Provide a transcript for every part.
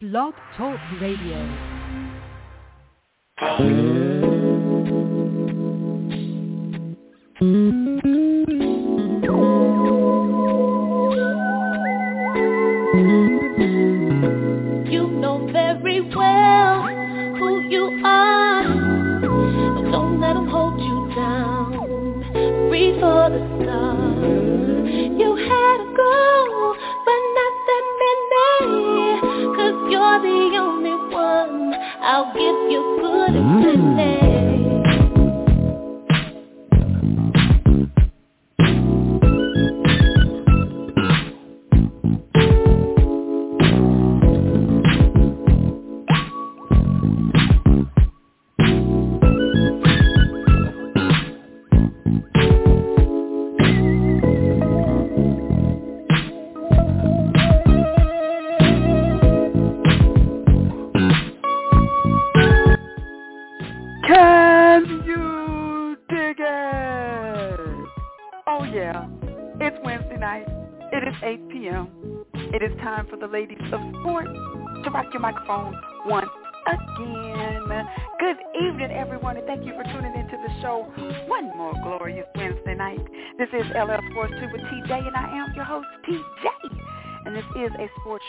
Blog Talk Radio.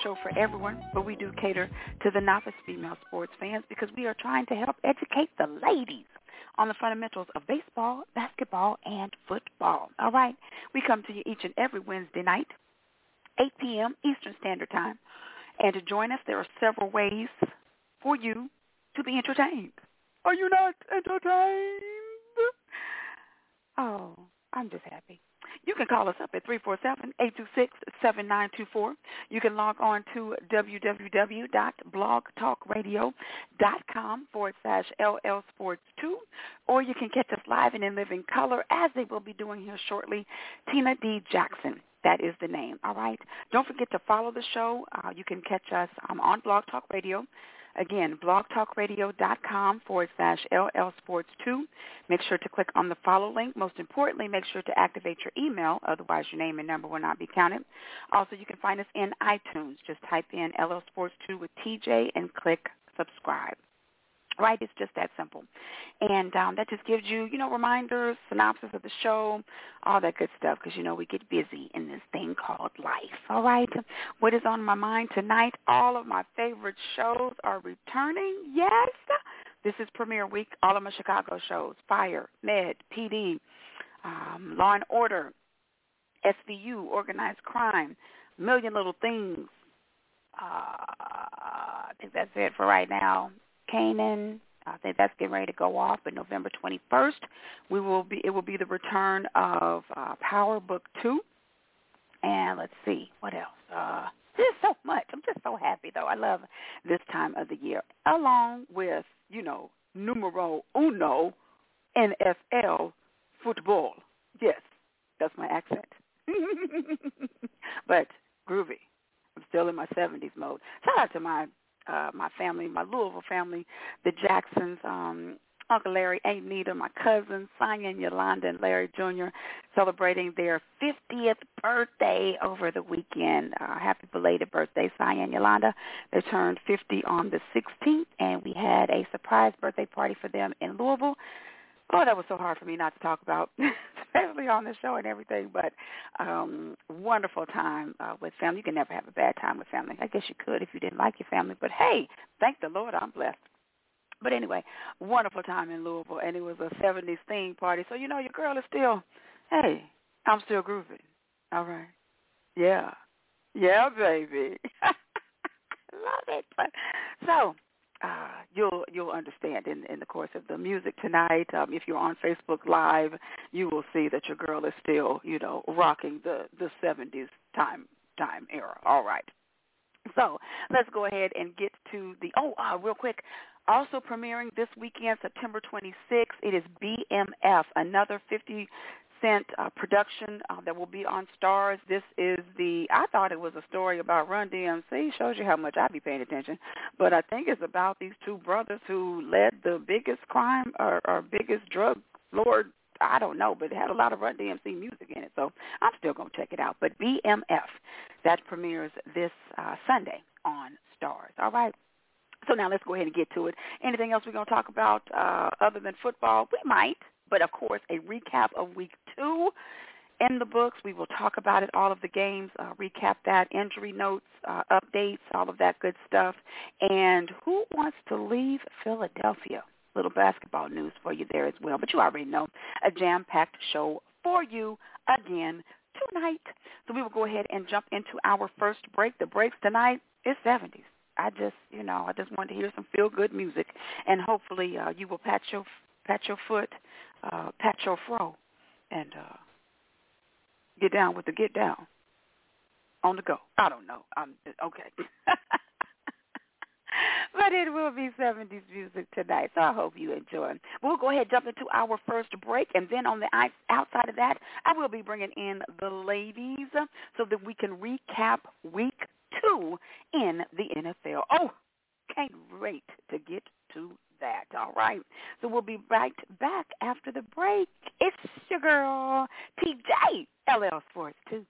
Show for everyone, but we do cater to the novice female sports fans because we are trying to help educate the ladies on the fundamentals of baseball, basketball, and football. All right? We come to you each and every Wednesday night, 8 p.m. Eastern Standard Time. And to join us, there are several ways for you to be entertained. Are you not entertained? Oh, I'm just happy. You can call us up at 347-826-7924. You can log on to www.blogtalkradio.com forward slash LL Sports 2, or you can catch us live and in living color as they will be doing here shortly. Tina D. Jackson. That is the name, all right? Don't forget to follow the show. Uh, you can catch us um, on Blog Talk Radio. Again, blogtalkradio.com forward slash LL Sports 2. Make sure to click on the follow link. Most importantly, make sure to activate your email. Otherwise, your name and number will not be counted. Also, you can find us in iTunes. Just type in LL Sports 2 with TJ and click subscribe. Right? It's just that simple. And um, that just gives you, you know, reminders, synopsis of the show, all that good stuff because, you know, we get busy in this thing called life. All right? What is on my mind tonight? All of my favorite shows are returning. Yes. This is premiere week. All of my Chicago shows, Fire, Med, PD, um, Law and Order, SVU, Organized Crime, Million Little Things. Uh, I think that's it for right now. Canaan. I think that's getting ready to go off, but November 21st, we will be. It will be the return of uh, Power Book Two, and let's see what else. Uh, there's so much. I'm just so happy though. I love this time of the year, along with you know numero uno, NFL football. Yes, that's my accent. but groovy. I'm still in my 70s mode. Shout out to my uh, my family, my Louisville family, the Jacksons, um, Uncle Larry, Aunt Nita, my cousins, Sonia and Yolanda and Larry Jr., celebrating their 50th birthday over the weekend. Uh, happy belated birthday, Sonia and Yolanda. They turned 50 on the 16th, and we had a surprise birthday party for them in Louisville. Oh, that was so hard for me not to talk about, especially on the show and everything. But um, wonderful time uh, with family. You can never have a bad time with family. I guess you could if you didn't like your family. But hey, thank the Lord, I'm blessed. But anyway, wonderful time in Louisville, and it was a 70s theme party. So you know, your girl is still, hey, I'm still grooving. All right, yeah, yeah, baby, love it. But so uh, you'll you'll understand in, in the course of the music tonight. Um, if you're on Facebook Live, you will see that your girl is still, you know, rocking the the 70s time time era. All right. So let's go ahead and get to the oh, uh, real quick. Also premiering this weekend, September 26th, it is BMF, another 50 Cent uh, production uh, that will be on Starz. This is the, I thought it was a story about Run DMC. Shows you how much I be paying attention. But I think it's about these two brothers who led the biggest crime or, or biggest drug lord I don't know, but it had a lot of Run DMC music in it, so I'm still gonna check it out. But BMF, that premieres this uh, Sunday on Starz. All right. So now let's go ahead and get to it. Anything else we're going to talk about uh, other than football? We might, but of course, a recap of week two in the books. We will talk about it, all of the games, uh, recap that, injury notes, uh, updates, all of that good stuff. And who wants to leave Philadelphia? Little basketball news for you there as well. But you already know a jam-packed show for you again tonight. So we will go ahead and jump into our first break. The breaks tonight is 70s. I just, you know, I just wanted to hear some feel-good music, and hopefully uh, you will pat your pat your foot, uh, pat your fro, and uh, get down with the get down on the go. I don't know. I'm okay. but it will be 70s music tonight, so I hope you enjoy. We'll go ahead and jump into our first break, and then on the outside of that, I will be bringing in the ladies so that we can recap week two in the NFL. Oh, can't wait to get to that. All right. So we'll be right back after the break. It's your girl, TJ, LL Sports 2.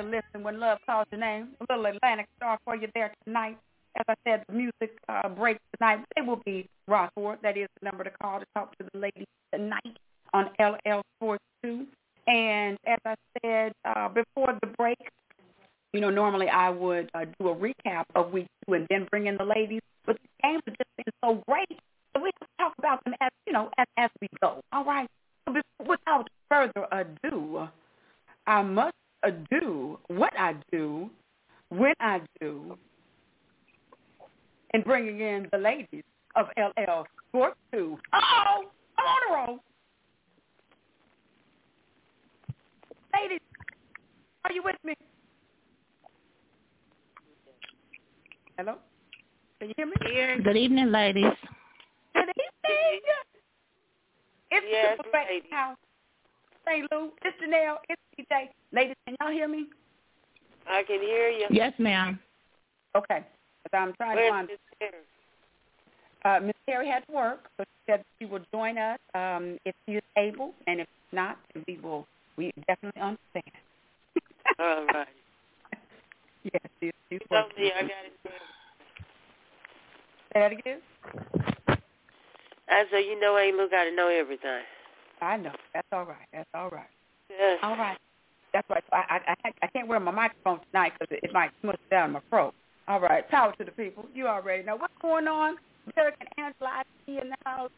Better listen when love calls your name. A little Atlantic Starr for you there tonight. As I said, the music uh, break tonight. It will be Rockford. That is the number to call to talk to the ladies tonight on LL Sports 2. And as I said uh, before the break, you know, normally I would uh, do a recap of week two and then bring in the ladies. But the games have just been so great that we have to talk about them as, you know, as, as we go. All right? So without further ado, I must do what I do when I do and bringing in the ladies of LL Sports 2. Oh, I'm on a roll. Ladies, are you with me? Hello? Can you hear me? Here. Good evening, ladies. Good evening. It's yes, the House. St. Lou. It's Janelle. It's DJ. Ladies, can y'all hear me? I can hear you. Yes, ma'am. Okay. But I'm trying Where's to find. Miss Terry? Uh, Miss Terry had to work, so she said she will join us um, if she is able, and if not, we will. We definitely understand. All right. yes, she's, she's You told working. me I got it. Say that again. I said, you know, ain't look got to know everything. I know. That's all right. That's all right. Yes. All right. That's right. So I I I, can't wear my microphone tonight because it, it might smush down my throat. All right. Power to the people. You already know what's going on. Derek and Angela, I see you in the house.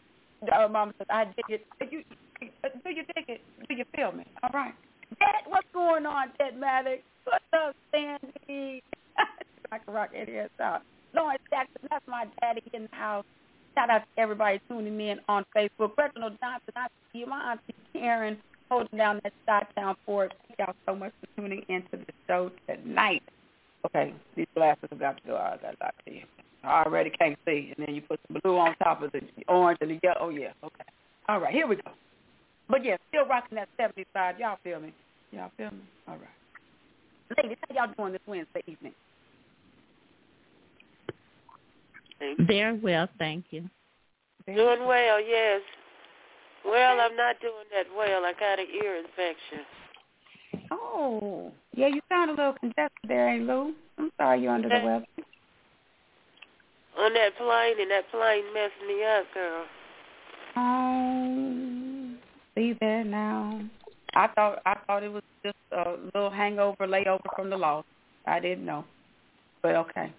Uh, Mama says, I dig it. Do you, do you dig it? Do you feel me? All right. Dad, what's going on, Ted Maddox? What's up, Sandy? I Rock Rock Idiot out. Lawrence Jackson, that's my daddy in the house. Shout out to everybody tuning in on Facebook. Reginald Johnson, I see you. My auntie Karen holding down that side town for it. Thank y'all so much for tuning into the show tonight. Okay, these glasses have got to go. I got to see. I already can't see. And then you put the blue on top of the orange and the yellow. Oh, yeah. Okay. All right, here we go. But, yeah, still rocking that 70 side. Y'all feel me? Y'all feel me? All right. Ladies, how y'all doing this Wednesday evening? Very well, thank you. Doing well, yes. Well, I'm not doing that well. I got an ear infection. Oh, yeah, you sound a little congested there, ain't Lou? I'm sorry you're under the weather. On that plane, and that plane messed me up, girl. Oh, see there now. I thought I thought it was just a little hangover, layover from the loss. I didn't know, but okay.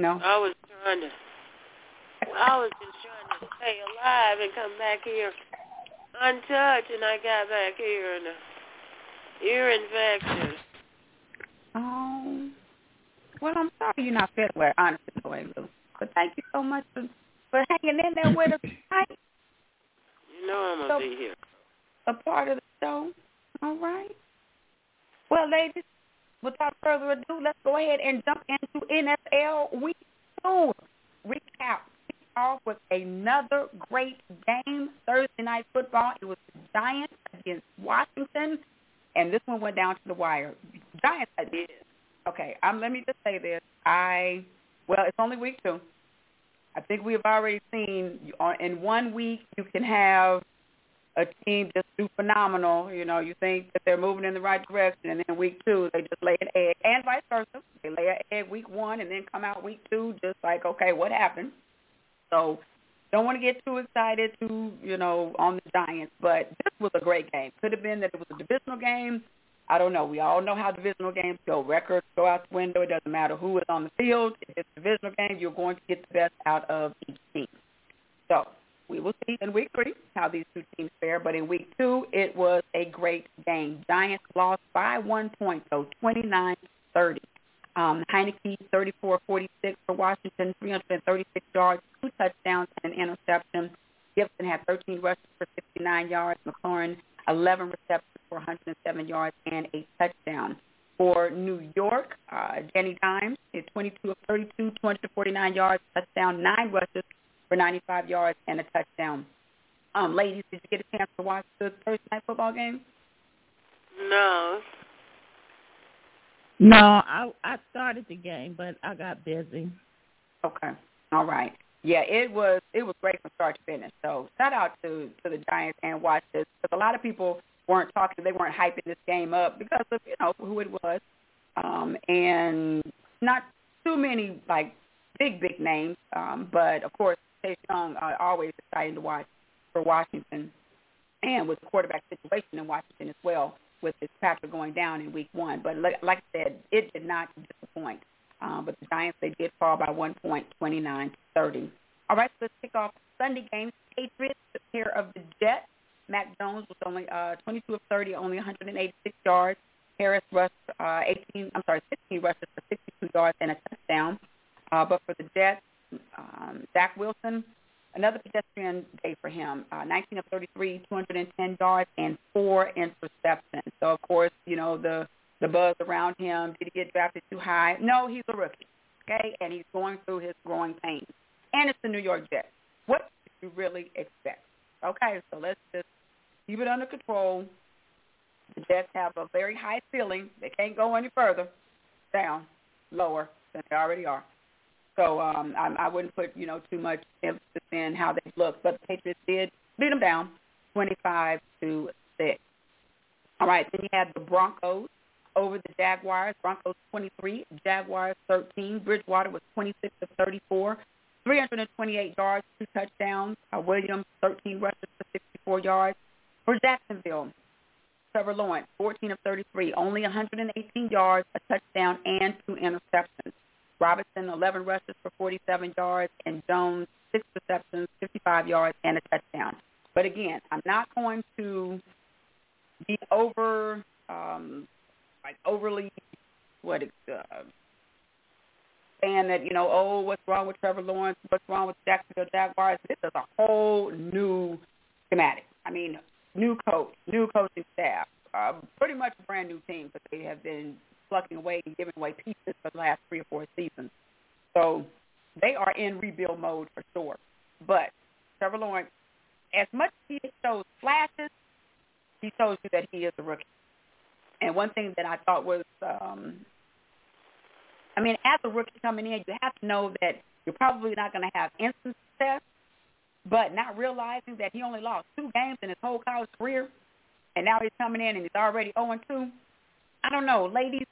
No. I was trying to. I was just trying to stay alive and come back here untouched, and I got back here and a ear infection. Oh, well, I'm sorry you're not feeling well, honestly, way, Lou. But thank you so much for for hanging in there with us tonight. You know I'm gonna be here. A part of the show. All right. Well, ladies, without further ado, let's go ahead and jump into NFL Week 2 recap. Off with another great game, Thursday Night Football. It was the Giants against Washington, and this one went down to the wire. Giants, I did. Okay, um, let me just say this. I, well, it's only week two. I think we have already seen in one week you can have a team just do phenomenal. You know, you think that they're moving in the right direction, and then week two they just lay an egg, and vice versa. They lay an egg week one, and then come out week two just like, okay, what happened? So don't want to get too excited to you know on the Giants, but this was a great game. Could have been that it was a divisional game. I don't know. We all know how divisional games go. Records go out the window. It doesn't matter who is on the field. If it's a divisional game, you're going to get the best out of each team. So we will see in week three how these two teams fare. But in week two, it was a great game. Giants lost by one point, so 29-30. Um, Heinicke, 34-46 for Washington, 336 yards, two touchdowns, and an interception. Gibson had 13 rushes for 69 yards. McLaurin, 11 receptions for 107 yards and a touchdown. For New York, uh, Danny Dimes hit 22 of 32, 249 yards, touchdown, nine rushes for 95 yards and a touchdown. Um, ladies, did you get a chance to watch the Thursday night football game? No. No, I I started the game, but I got busy. Okay. All right. Yeah, it was it was great from start to finish. So shout out to to the Giants and watch this because a lot of people weren't talking, they weren't hyping this game up because of you know who it was, um, and not too many like big big names, um, but of course Chase Young uh, always exciting to watch for Washington, and with the quarterback situation in Washington as well, with Fitzpatrick going down in Week One. But like, like I said, it did not disappoint. Um, but the Giants they did fall by one point, twenty nine to thirty. All right, so let's kick off Sunday games. Patriots took care of the Jets. Mac Jones was only uh, 22 of 30, only 186 yards. Harris rushed uh, 18, I'm sorry, 16 rushes for 62 yards and a touchdown. Uh, but for the Jets, um, Zach Wilson, another pedestrian day for him. Uh, 19 of 33, 210 yards and four interceptions. So of course, you know the the buzz around him. Did he get drafted too high? No, he's a rookie. Okay, and he's going through his growing pains. And it's the New York Jets. What do you really expect? Okay, so let's just keep it under control. The Jets have a very high ceiling. They can't go any further down, lower than they already are. So um, I, I wouldn't put you know too much emphasis in how they look, but the Patriots did beat them down, twenty-five to six. All right, then you had the Broncos over the Jaguars. Broncos 23, Jaguars 13. Bridgewater was 26 of 34, 328 yards, two touchdowns. Uh, Williams 13 rushes for 64 yards. For Jacksonville, Trevor Lawrence 14 of 33, only 118 yards, a touchdown, and two interceptions. Robinson 11 rushes for 47 yards, and Jones six receptions, 55 yards, and a touchdown. But again, I'm not going to be over um, like overly what uh, saying that you know oh what's wrong with Trevor Lawrence? What's wrong with Jacksonville Jaguars? This is a whole new schematic. I mean new coach new coaching staff uh, pretty much a brand new team but they have been plucking away and giving away pieces for the last three or four seasons so they are in rebuild mode for sure but Trevor Lawrence as much as he shows flashes he shows you that he is a rookie and one thing that I thought was, um, I mean, as a rookie coming in, you have to know that you're probably not going to have instant success, but not realizing that he only lost two games in his whole college career, and now he's coming in and he's already 0-2. I don't know, ladies.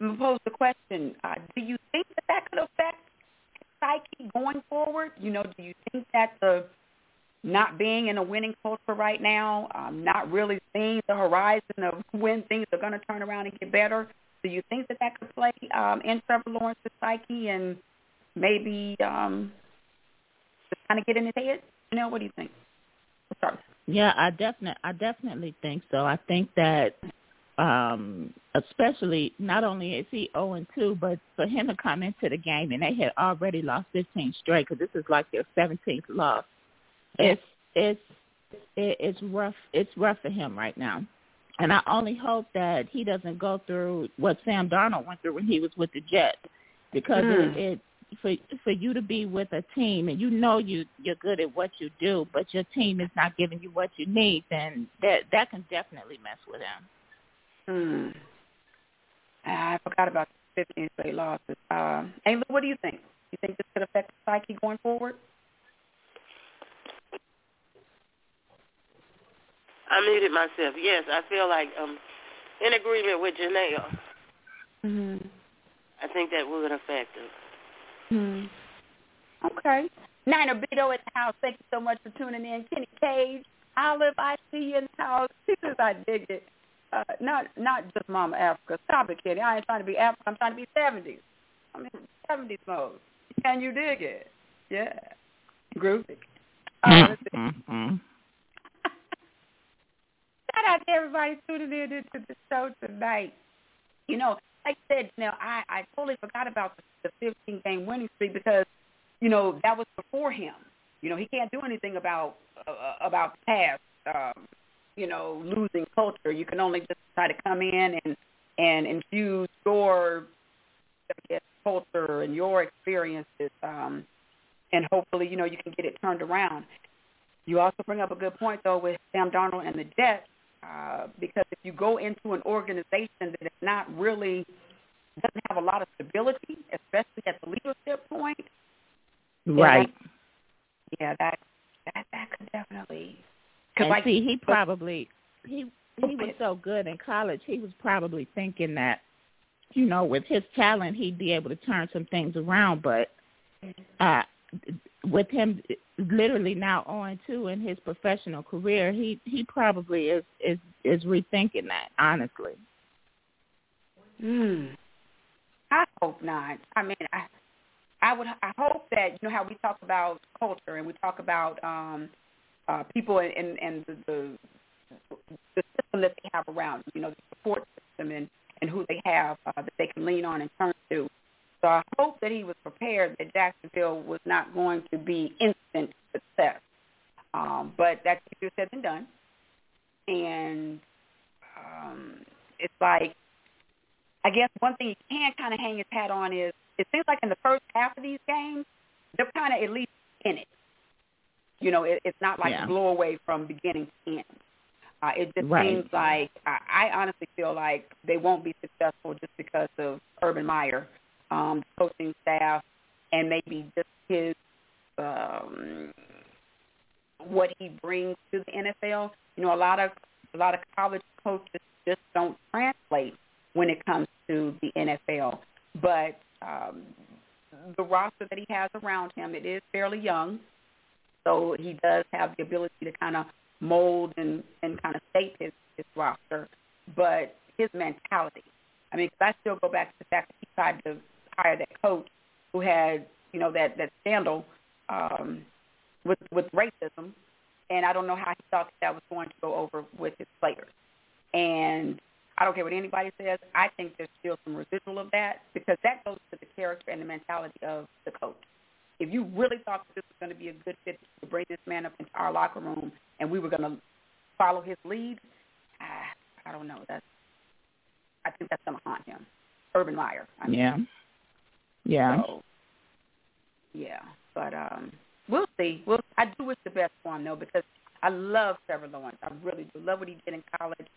I'm to pose the question: uh, Do you think that that could affect psyche going forward? You know, do you think that the not being in a winning culture right now, um, not really seeing the horizon of when things are going to turn around and get better. Do you think that that could play um, in Trevor Lawrence's psyche and maybe um, just kind of get in his head? You know, what do you think? Sorry. Yeah, I definitely, I definitely think so. I think that, um, especially not only is he zero and two, but for him to come into the game and they had already lost 15 straight because this is like their 17th loss it's it's it's rough it's rough for him right now. And I only hope that he doesn't go through what Sam Darnold went through when he was with the Jets, because mm. it, it for for you to be with a team and you know you you're good at what you do, but your team is not giving you what you need, then that that can definitely mess with him. Hmm. I forgot about the 15 straight losses. Uh, hey, what do you think? You think this could affect the psyche going forward? I muted myself. Yes, I feel like um in agreement with Janelle. Mhm. I think that would affect us. Mhm. Okay. Nina Bito at the house. Thank you so much for tuning in. Kenny Cage, Olive, I see you in the house. Sisters, I dig it. Uh, not not just Mama Africa. Stop it, Kenny. I ain't trying to be Africa. I'm trying to be 70s. I'm in 70s mode. Can you dig it? Yeah. Groovy. Uh. Mm-hmm shout out to everybody tuning in into the show tonight. You know, like I said, you know, I, I totally forgot about the, the 15 game winning streak because, you know, that was before him. You know, he can't do anything about uh, about the past. Um, you know, losing culture. You can only just try to come in and and infuse your I guess, culture and your experiences, um, and hopefully, you know, you can get it turned around. You also bring up a good point though with Sam Darnold and the Jets. Uh, because if you go into an organization that is not really doesn't have a lot of stability, especially at the leadership point, right? Yeah, that that, that could definitely. And like, see, he probably he he was so good in college, he was probably thinking that, you know, with his talent, he'd be able to turn some things around. But uh, with him literally now on two in his professional career, he he probably is is is rethinking that. Honestly. Hmm. I hope not. I mean, I I would I hope that you know how we talk about culture and we talk about um uh people and and, the, the the system that they have around you know the support system and and who they have uh, that they can lean on and turn to. So I hope that he was prepared that Jacksonville was not going to be instant success. Um, but that's easier said than done. And um, it's like I guess one thing he can kind of hang his hat on is it seems like in the first half of these games, they're kind of at least in it. You know, it, it's not like yeah. blow away from beginning to end. Uh, it just right. seems like I, I honestly feel like they won't be successful just because of Urban Meyer, um, coaching staff, and maybe just his um, what he brings to the NFL. You know, a lot of a lot of college coaches just don't translate when it comes to the NFL. But um, the roster that he has around him, it is fairly young, so he does have the ability to kind of mold and and kind of shape his his roster. But his mentality, I mean, because I still go back to the fact that he tried to hire that coach who had you know that that scandal um, with with racism, and I don't know how he thought that, that was going to go over with his players. And I don't care what anybody says. I think there's still some residual of that because that goes to the character and the mentality of the coach. If you really thought that this was going to be a good fit to bring this man up into our locker room and we were going to follow his lead, ah, I don't know. That's I think that's going to haunt him. Urban Meyer. I mean. Yeah. Yeah. So, yeah, but um, we'll see. We'll. I do wish the best for him though because I love Trevor Lawrence. I really do. Love what he did in college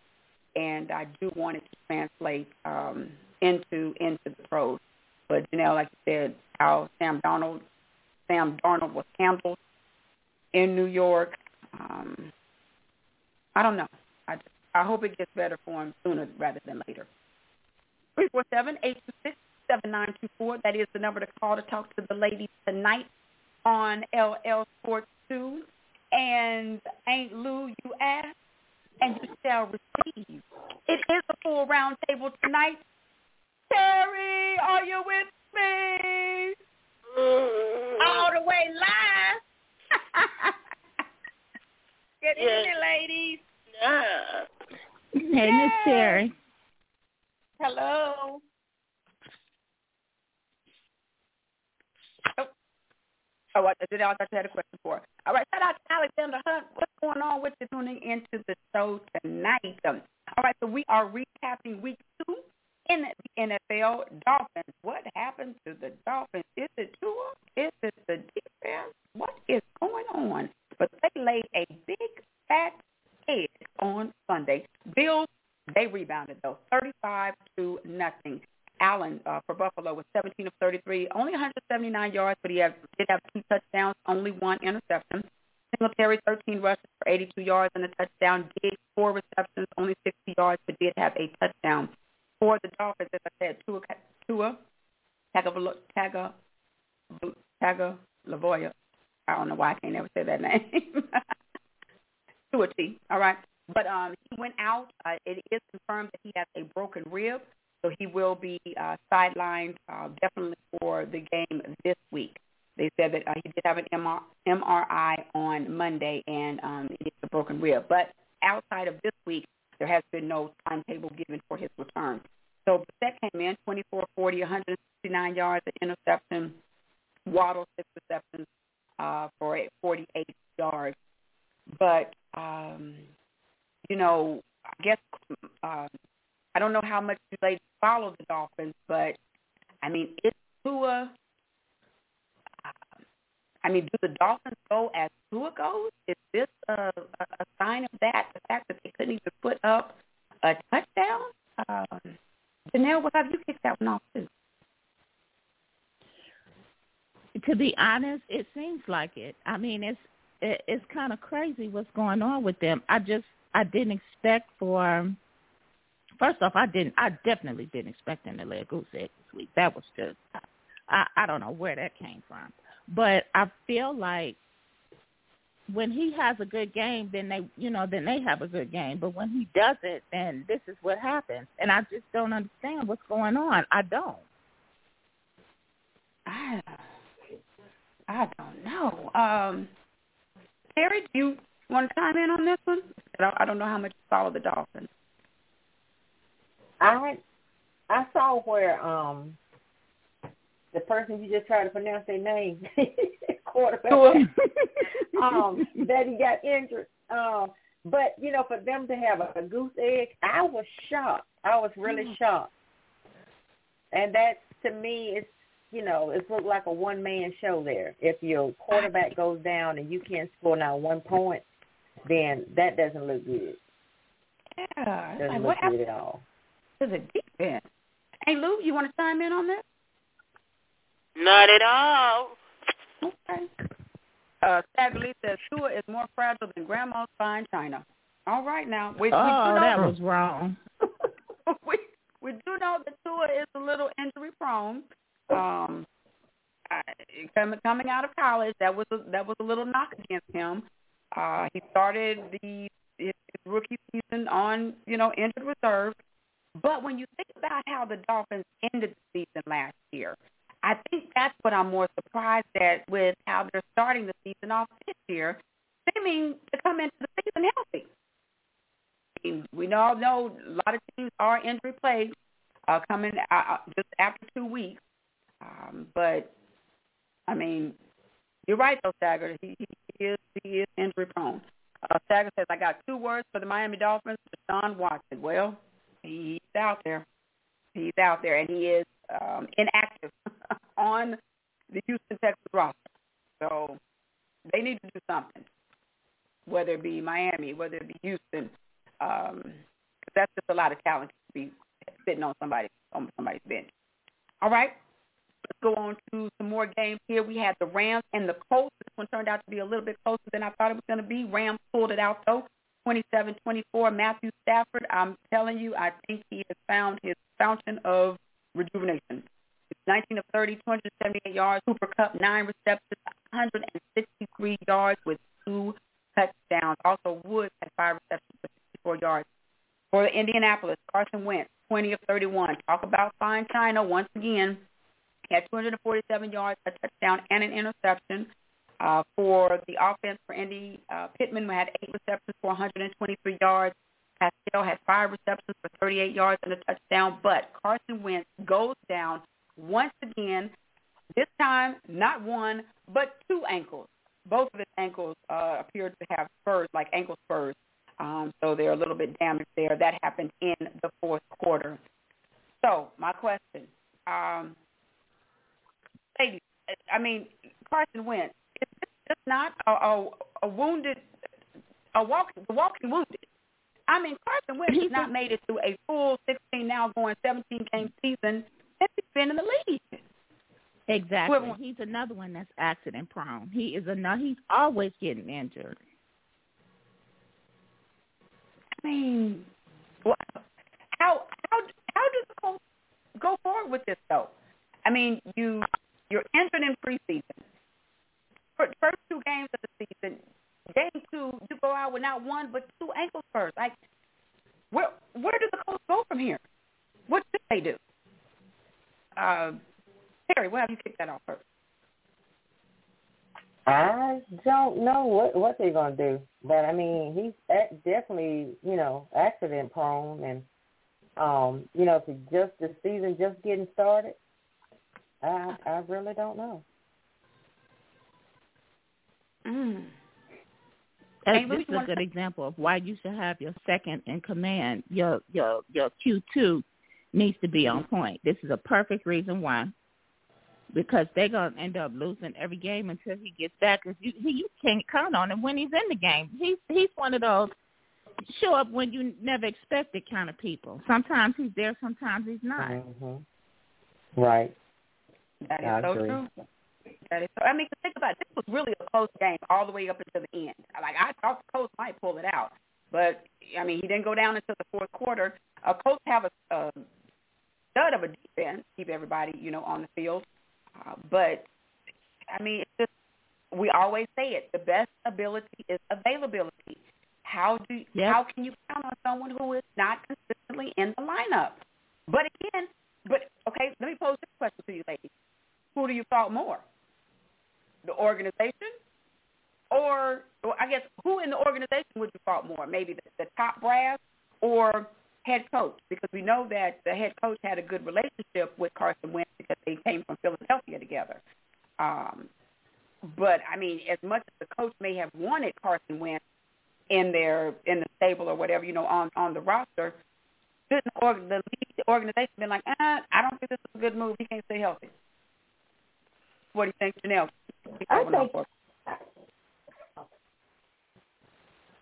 and I do want it to translate um, into into the pros. But you know, like you said, how Sam Darnold Sam Darnold was handled in New York. Um, I don't know. I just, I hope it gets better for him sooner rather than later. Three four seven eight two six seven nine two four. That is the number to call to talk to the ladies tonight on LL Sports Two. And Ain't Lou, you ask, and you shall receive. It is a full round table tonight. Terry, are you with me? All the way live. Good Yes. evening, ladies. Nah. Hey, Miss Terry. Hello. Oh, oh I did. I thought you had a question for. All right, shout out to Alexander Hunt. What's going on with you tuning into the show tonight? Um, all right, so we are recapping week two in the NFL. Dolphins. What happened to the Dolphins? Is it Tua? Is it the defense? What is going on? But they laid a big fat egg on Sunday. Bills they rebounded though, 35 to nothing. Allen uh, for Buffalo was 17 of 33, only 179 yards, but he had, did have two touchdowns, only one interception. Singletary 13 rushes for 82 yards and a touchdown. Did four receptions, only 60 yards, but did have a touchdown. For the Dolphins, as I said, Tua, Tua Tagovailoa, Taga I don't know why I can't ever say that name. Tua T. All right. But um, he went out. Uh, it is confirmed that he has a broken rib, so he will be uh, sidelined uh, definitely for the game this week. They said that uh, he did have an MR- MRI on Monday, and um, it's a broken rib. But outside of this week, there has been no timetable given for his return. So Brissett came in 24 40, 169 yards, an interception. Waddle, six receptions uh, for 48 yards. But um, you know, I guess um, I don't know how much you ladies follow the Dolphins, but I mean, is Tua? I mean, do the Dolphins go as Tua goes? Is this a, a, sign of that? The fact that they couldn't even put up a touchdown? Um, Janelle, what have you kicked that one off too? To be honest, it seems like it. I mean, it's it, it's kind of crazy what's going on with them. I just I didn't expect for. First off, I didn't. I definitely didn't expect them to a goose egg this week. That was just. I I don't know where that came from, but I feel like when he has a good game, then they, you know, then they have a good game. But when he doesn't, then this is what happens. And I just don't understand what's going on. I don't. I, I don't know. Um, Terry, do you want to chime in on this one? I don't know how much you follow the Dolphins. I I saw where um the person you just tried to pronounce their name, quarterback, um, that he got injured. Um, but you know, for them to have a, a goose egg, I was shocked. I was really mm. shocked, and that to me, it's you know, it looked like a one man show there. If your quarterback goes down and you can't score now one point, then that doesn't look good. Yeah, doesn't like, look what good at all. Is it defense? Hey Lou, you want to chime in on that? Not at all. Okay. Uh, Sadly says Tua is more fragile than Grandma's fine china. All right now. We, oh, we know, that was wrong. we we do know that Tua is a little injury prone. Um, I, coming coming out of college, that was a, that was a little knock against him. Uh, he started the his rookie season on you know injured reserve. But when you think about how the Dolphins ended the season last year, I think that's what I'm more surprised at with how they're starting the season off this year, seeming to come into the season healthy. We all know a lot of teams are injury plagued uh, coming uh, uh, just after two weeks. Um, but I mean, you're right though, Stagger. He, he is he is injury prone. Uh, Stagger says, "I got two words for the Miami Dolphins: Deshaun Watson." Well, he's out there. He's out there, and he is um, inactive on the Houston Texas roster. So they need to do something, whether it be Miami, whether it be Houston. Um, cause that's just a lot of talent to be sitting on somebody on somebody's bench. All right, let's go on to some more games here. We had the Rams and the Colts. This one turned out to be a little bit closer than I thought it was going to be. Rams pulled it out though. 27-24. Matthew Stafford, I'm telling you, I think he has found his fountain of rejuvenation. 19 of 30, 278 yards. Cooper Kupp, 9 receptions, 163 yards with two touchdowns. Also, Woods had 5 receptions for 64 yards. For Indianapolis, Carson Wentz, 20 of 31. Talk about fine China once again. He had 247 yards, a touchdown, and an interception. Uh, for the offense for Indy, uh, Pittman had eight receptions for 123 yards. Pascal had five receptions for 38 yards and a touchdown, but Carson Wentz goes down once again. This time, not one, but two ankles. Both of his ankles uh, appear to have spurs, like ankle spurs. Um, so they're a little bit damaged there. That happened in the fourth quarter. So my question, um, ladies, I mean, Carson Wentz, just not a, a, a wounded, a walking, a walking wounded? I mean, Carson Wentz has not mm-hmm. made it to a full 16, now going 17 game season since he's been in the league. Exactly. He's another one that's accident prone. He is another. He's always getting injured. I mean, how how how does the Colts go forward with this though? I mean, you you're injured in preseason. First two games of the season, game two, you go out with not one but two ankle spurs. Like, where where do the Colts go from here? What should they do? Uh, Terry, why have you kicked that off first? I don't know what what they're gonna do, but I mean he's definitely you know accident prone, and um you know to just the season just getting started, I I really don't know. Mm. Hey, this is a good example of why you should have your second in command. Your your your Q two needs to be on point. This is a perfect reason why. Because they're gonna end up losing every game until he gets back. Cause you he, you can't count on him when he's in the game. He's he's one of those show up when you never expected kind of people. Sometimes he's there, sometimes he's not. Mm-hmm. Right. That is I so agree. true. That is. I mean, think about it. This was really a close game all the way up until the end. Like I thought the Colts might pull it out, but I mean, he didn't go down until the fourth quarter. Uh, Colts have a, a stud of a defense, keep everybody, you know, on the field. Uh, but I mean, it's just we always say it. The best ability is availability. How do yep. how can you count on someone who is not consistently in the lineup? But again, but okay, let me pose this question to you, ladies: Who do you fault more? The organization, or, or I guess who in the organization would you fault more? Maybe the, the top brass or head coach, because we know that the head coach had a good relationship with Carson Wentz because they came from Philadelphia together. Um, but I mean, as much as the coach may have wanted Carson Wentz in their in the stable or whatever, you know, on on the roster, the, the the organization been like, ah, I don't think this is a good move. He can't stay healthy. What do you think, Janelle? I think.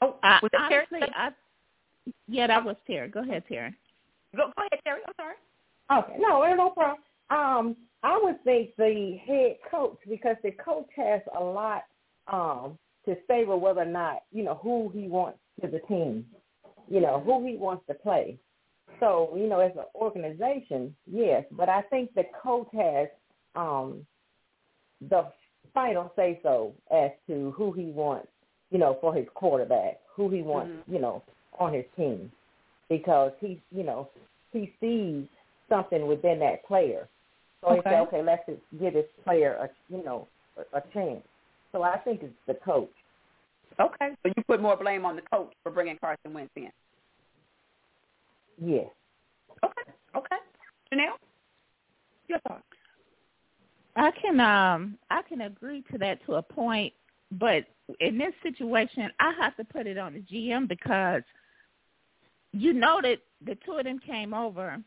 Oh, was it honestly, Terry? I, yeah, that was Terry. Go ahead, Terry. Go, go ahead, Terry. I'm sorry. Okay, no, no problem. Um, I would think the head coach because the coach has a lot um, to favor whether or not you know who he wants to the team, you know who he wants to play. So you know, as an organization, yes, but I think the coach has um, the final say so as to who he wants, you know, for his quarterback, who he wants, mm-hmm. you know, on his team, because he, you know, he sees something within that player so okay. he said, okay, let's give this player a you know a, a chance. So I think it's the coach. Okay, so you put more blame on the coach for bringing Carson Wentz in. Yes. Okay. Okay. Janelle, your thoughts? I can um I can agree to that to a point, but in this situation, I have to put it on the GM because you know that the two of them came over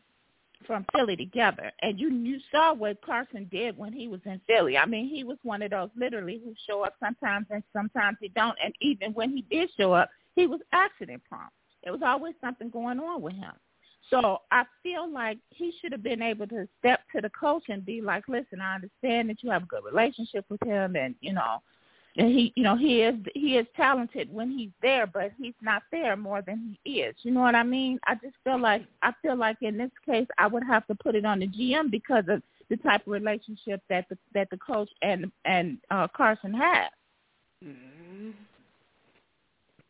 from Philly together, and you you saw what Carson did when he was in Philly. I mean, he was one of those literally who show up sometimes and sometimes he don't. And even when he did show up, he was accident prone. There was always something going on with him. So I feel like he should have been able to step to the coach and be like, "Listen, I understand that you have a good relationship with him, and you know, and he you know he is he is talented when he's there but he's not there more than he is. You know what i mean? I just feel like i feel like in this case i would have to put it on the gm because of the type of relationship that the that the coach and and uh carson have. Mm-hmm.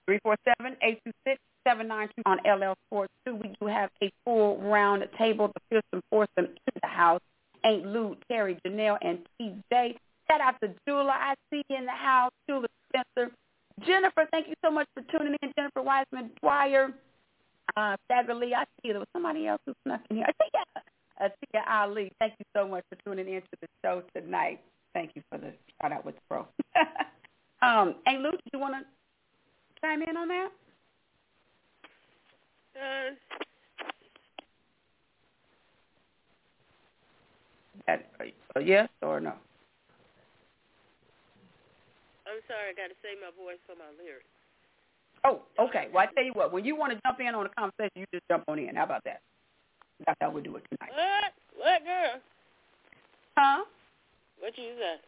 three four seven eight two six seven nine two on ll sports two we do have a full round table the fearsome foursome in the house ain't lou terry janelle and tj Shout out to Jula. I see you in the house. Jula Spencer. Jennifer, thank you so much for tuning in. Jennifer Wiseman Dwyer. Uh, Stagger I see there was somebody else who snuck in here. I think uh, Tia Ali. Thank you so much for tuning in to the show tonight. Thank you for the shout out with the pro. um, hey, Lou, do you want to chime in on that? Uh, that, uh, yes or no? I'm sorry, I got to save my voice for my lyrics. Oh, okay. Well, I tell you what, when you want to jump in on a conversation, you just jump on in. How about that? That's how we do it tonight. What? What, girl? Huh? What you said?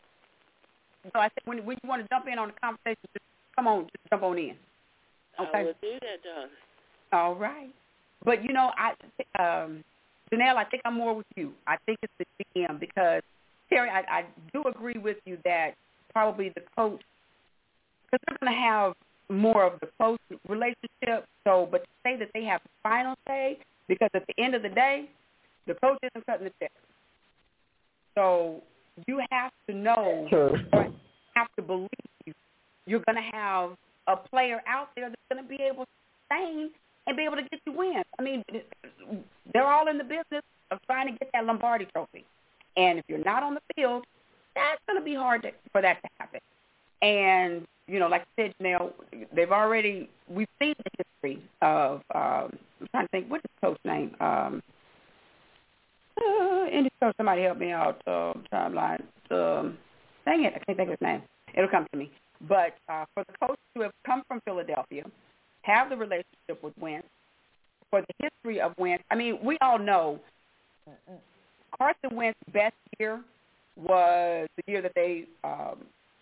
So I said, when when you want to jump in on a conversation, just come on, just jump on in. Okay. I will do that, darling. All right. But you know, I um Janelle, I think I'm more with you. I think it's the GM because Terry, I, I do agree with you that probably the coach because they're going to have more of the close relationship. So, but to say that they have the final say, because at the end of the day, the coach isn't cutting the check. So you have to know, True. or have to believe you're going to have a player out there that's going to be able to sustain and be able to get you wins. I mean, they're all in the business of trying to get that Lombardi trophy. And if you're not on the field, that's going to be hard to, for that to happen. And you know, like I said, Janelle, they've already we've seen the history of. Um, I'm trying to think what is the coach name. Um, uh, Indy coach, somebody help me out. Uh, timeline. Um, dang it, I can't think of his name. It'll come to me. But uh, for the coaches who have come from Philadelphia, have the relationship with Wentz, for the history of Wentz, I mean, we all know Carson Wentz's best year was the year that they um,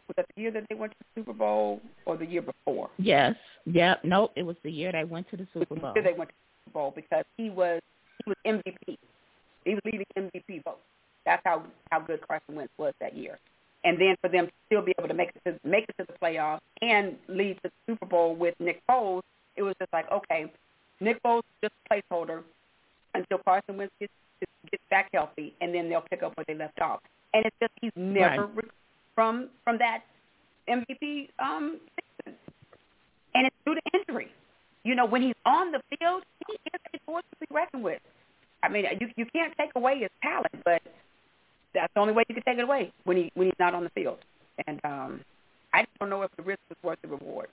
Was that the year that they went to the Super Bowl or the year before? Yes. Yep. Nope. It was the year they went to the Super Bowl. The year they went to the Super Bowl because he was he was MVP. He was leading MVP votes. That's how how good Carson Wentz was that year. And then for them to still be able to make it to make it to the playoffs and lead to the Super Bowl with Nick Foles, it was just like, okay, Nick Foles is just a placeholder until Carson Wentz gets gets back healthy, and then they'll pick up where they left off. And it's just he's never Right. from from that MVP um season, and it's due to injury. You know, when he's on the field, he is a force to be reckoned with. I mean, you you can't take away his talent, but that's the only way you can take it away when he when he's not on the field. And um, I just don't know if the risk is worth the reward.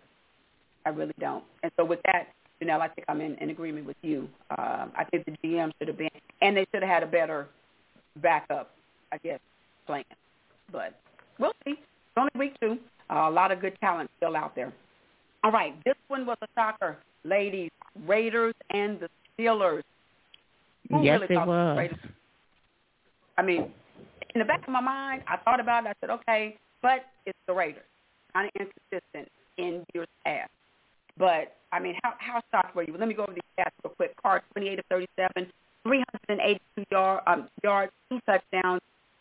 I really don't. And so with that, Janelle, I think I'm in, in agreement with you. Um, I think the GM should have been, and they should have had a better backup, I guess, plan. But we'll see. It's only week two. Uh, a lot of good talent still out there. All right, this one was a shocker, ladies. Raiders and the Steelers. Who yes, really it was. I mean, in the back of my mind, I thought about it. I said, okay, but it's the Raiders. Kind of inconsistent in years past. But I mean, how how shocked were you? Let me go over these stats real quick. Carr, 28 of 37, 382 yard, um, yards, two touchdowns.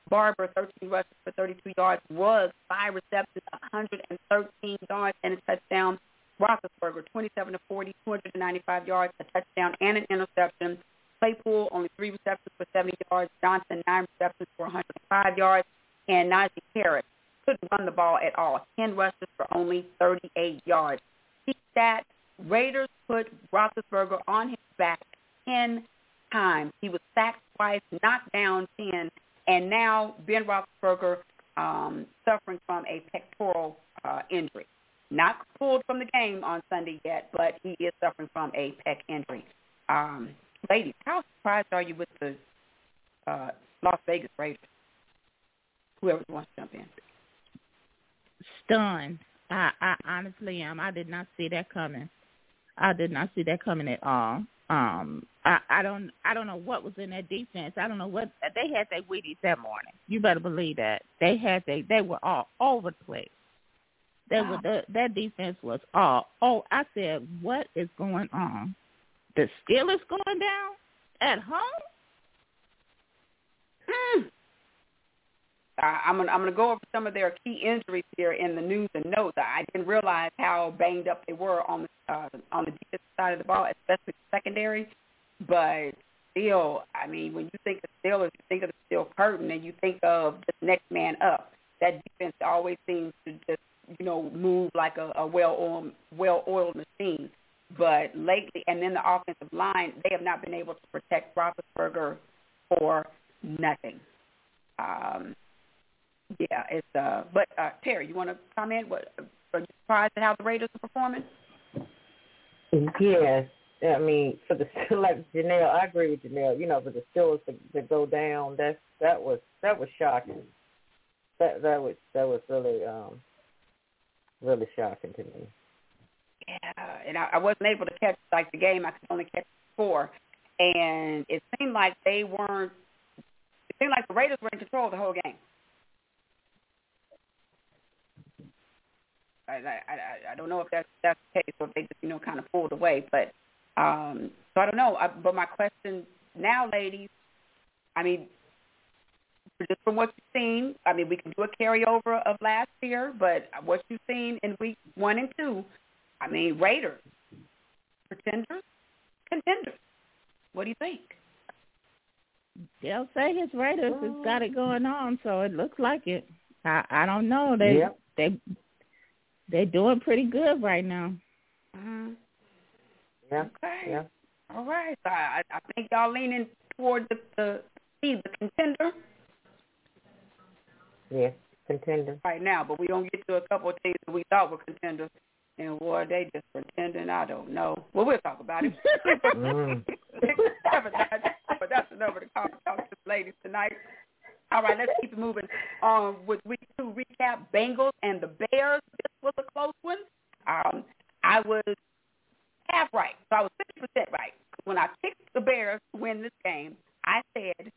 Barber, 13 rushes for 32 yards. Ruggs, five receptions, 113 yards and a touchdown. Roethlisberger, 27 to 40, 295 yards, a touchdown and an interception. Claypool, only three receptions for 70 yards. Johnson, nine receptions for 105 yards. And Najee Harris couldn't run the ball at all. 10 rushes for only 38 yards. See that? Raiders put Roethlisberger on his back 10 times. He was sacked twice, knocked down 10, and now Ben Roethlisberger um, suffering from a pectoral uh, injury. Not pulled from the game on Sunday yet, but he is suffering from a pec injury. Um, ladies, how surprised are you with the uh, Las Vegas Raiders? Whoever wants to jump in. Stunned. I, I honestly am. I did not see that coming. I did not see that coming at all. Um, I, I don't, I don't know what was in that defense. I don't know what they had. Their Wheaties that morning. You better believe that they had. They, they were all over the place. They were. The, that defense was all. Oh, I said, what is going on? The Steelers going down at home? I- I'm gonna I'm gonna go over some of their key injuries here in the news and notes. I didn't realize how banged up they were on the uh, on the defensive side of the ball, especially the secondary. But still, I mean, when you think of Steelers, you think of the steel curtain, and you think of the next man up. That defense always seems to just you know move like a, a well-oiled well-oiled machine. But lately, and then the offensive line, they have not been able to protect Roethlisberger for nothing. Um, yeah, it's uh. But uh, Terry, you want to comment? What are you surprised at how the Raiders are performing? Yes. I mean, for the like Janelle, I agree with Janelle. You know, for the Steelers to, to go down, that's that was that was shocking. That that was that was really um really shocking to me. Yeah, and I, I wasn't able to catch like the game. I could only catch four, and it seemed like they weren't. It seemed like the Raiders were in control the whole game. I, I, I, I don't know if that's that's the case or if they just you know kind of pulled away, but um, so I don't know. I, but my question now, ladies, I mean, just from what you've seen, I mean, we can do a carryover of last year, but what you've seen in week one and two, I mean, Raiders, pretenders, contenders. What do you think? They'll say his Raiders has got it going on, so it looks like it. I I don't know. They Yep. they they're doing pretty good right now. Mm-hmm. Yeah. Okay. Yeah. All right. So I, I think y'all leaning toward the the, the contender Yeah. Contender. right now, but we don't get to a couple of teams that we thought were contenders, and boy, they just pretending. I don't know. Well, we'll talk about it. Mm. but, that's, but that's enough of the talk, talk to the ladies tonight. All right, let's keep it moving. Um, with week two recap, Bengals and the Bears. This was a close one. Um, I was half right, so I was fifty percent right. When I picked the Bears to win this game, I said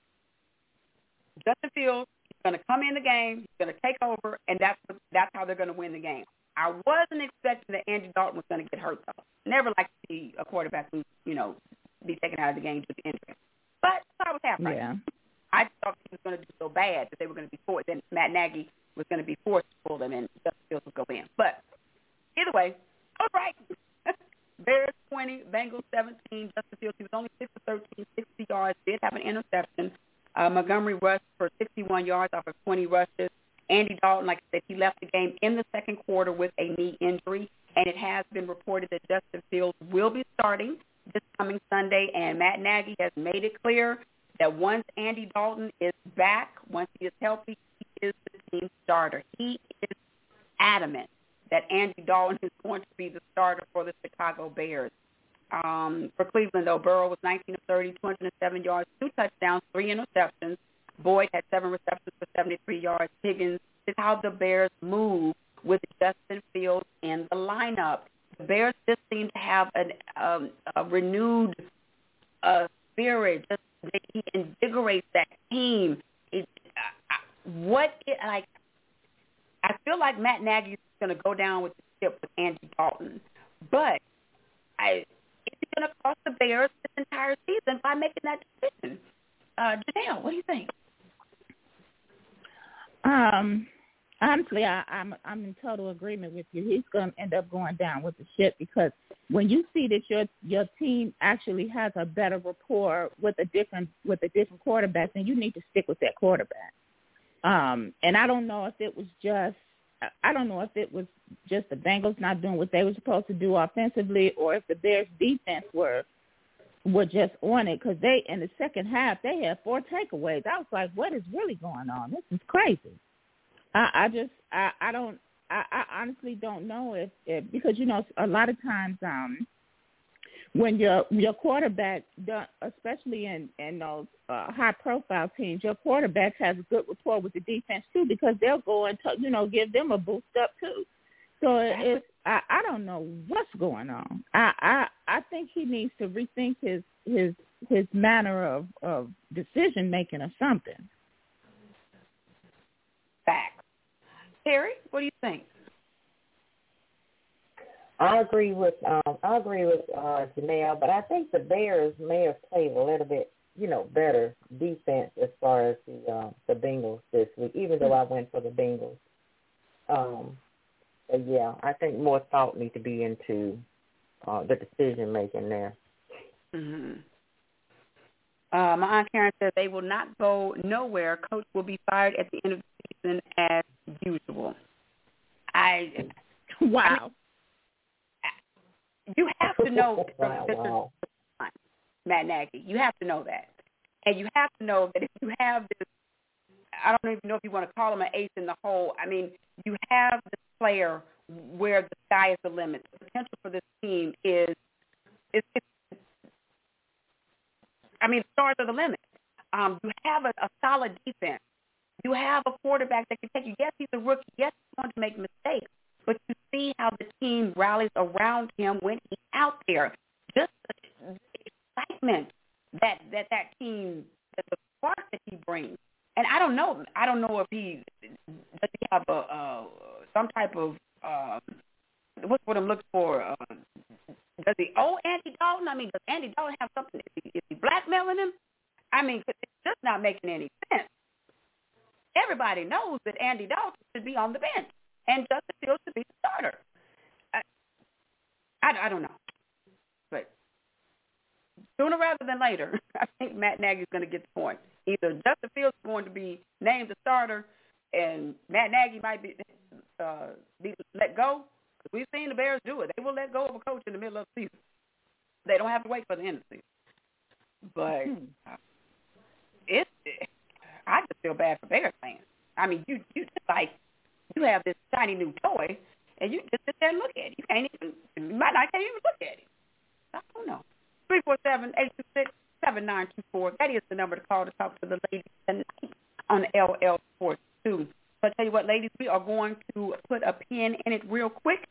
Justin Fields is going to come in the game. He's going to take over, and that's that's how they're going to win the game. I wasn't expecting that Andy Dalton was going to get hurt though. Never like to see a quarterback who you know be taken out of the game due to injury. But I was half right. Yeah. I thought he was going to do so bad that they were going to be forced. Then Matt Nagy was going to be forced to pull them, and Justin Fields would go in. But either way, all right. Bears 20, Bengals 17. Justin Fields, he was only 6 for 13, 60 yards, did have an interception. Uh, Montgomery rushed for 61 yards off of 20 rushes. Andy Dalton, like I said, he left the game in the second quarter with a knee injury, and it has been reported that Justin Fields will be starting this coming Sunday, and Matt Nagy has made it clear that once Andy Dalton is back, once he is healthy, he is the team starter. He is adamant that Andy Dalton is going to be the starter for the Chicago Bears. Um, for Cleveland, though, Burrow was 19 of 30, 207 yards, two touchdowns, three interceptions. Boyd had seven receptions for 73 yards. Higgins is how the Bears move with Justin Fields in the lineup. The Bears just seem to have an, um, a renewed uh, spirit. Just he invigorates that team. It, uh, what it, like? I feel like Matt Nagy is going to go down with the ship with Andy Dalton, but I it's going to cost the Bears this entire season by making that decision. Uh, Janelle, what do you think? Um, honestly, I, I'm I'm in total agreement with you. He's going to end up going down with the ship because when you see that your your team actually has a better rapport with a different with a different quarterback, then you need to stick with that quarterback. Um, and I don't know if it was just I don't know if it was just the Bengals not doing what they were supposed to do offensively, or if the Bears defense were were just on it because they in the second half they had four takeaways. I was like, what is really going on? This is crazy. I, I just I, I don't I, I honestly don't know if, if because you know a lot of times um when your your quarterback, especially in in those uh, high profile teams, your quarterback has a good rapport with the defense too because they'll go and t- you know give them a boost up too. So it's I, I don't know what's going on. I, I I think he needs to rethink his his his manner of of decision making or something. Facts. Terry, what do you think? I agree with um I agree with uh Janelle, but I think the Bears may have played a little bit, you know, better defense as far as the uh, the Bengals this week, even though I went for the Bengals. Um but yeah, I think more thought needs to be into uh the decision making there. Mhm. Uh, my aunt Karen says they will not go nowhere. Coach will be fired at the end of the season as usual. I wow. You have to know wow, wow. Matt Nagy. You have to know that, and you have to know that if you have this, I don't even know if you want to call him an ace in the hole. I mean, you have this player where the sky is the limit. The potential for this team is, is, is I mean, stars are the limit. Um, you have a, a solid defense. You have a quarterback that can take you. Yes, he's a rookie. Yes, he's going to make mistakes but you see how the team rallies around him when he's out there. Just the excitement that that that team, that the spark that he brings. And I don't know. I don't know if he does he have a uh, some type of uh, what's what I'm looking for. Uh, does he owe Andy Dalton? I mean, does Andy Dalton have something? Is he, is he blackmailing him? I mean, it's just not making any sense. Everybody knows that Andy Dalton should be on the bench and Justin Fields to be the starter. I, I, I don't know, but sooner rather than later, I think Matt Nagy's going to get the point. Either Justin Fields is going to be named the starter, and Matt Nagy might be uh, be let go. We've seen the Bears do it; they will let go of a coach in the middle of the season. They don't have to wait for the end of the season. But uh, it's, I just feel bad for Bears fans. I mean, you you just like you have this shiny new toy, and you just sit there and look at it. You can't even, you might not can't even look at it. I don't know. Three four seven eight two six seven nine two four. That is the number to call to talk to the ladies tonight on LL Sports Two. So I tell you what, ladies, we are going to put a pin in it real quick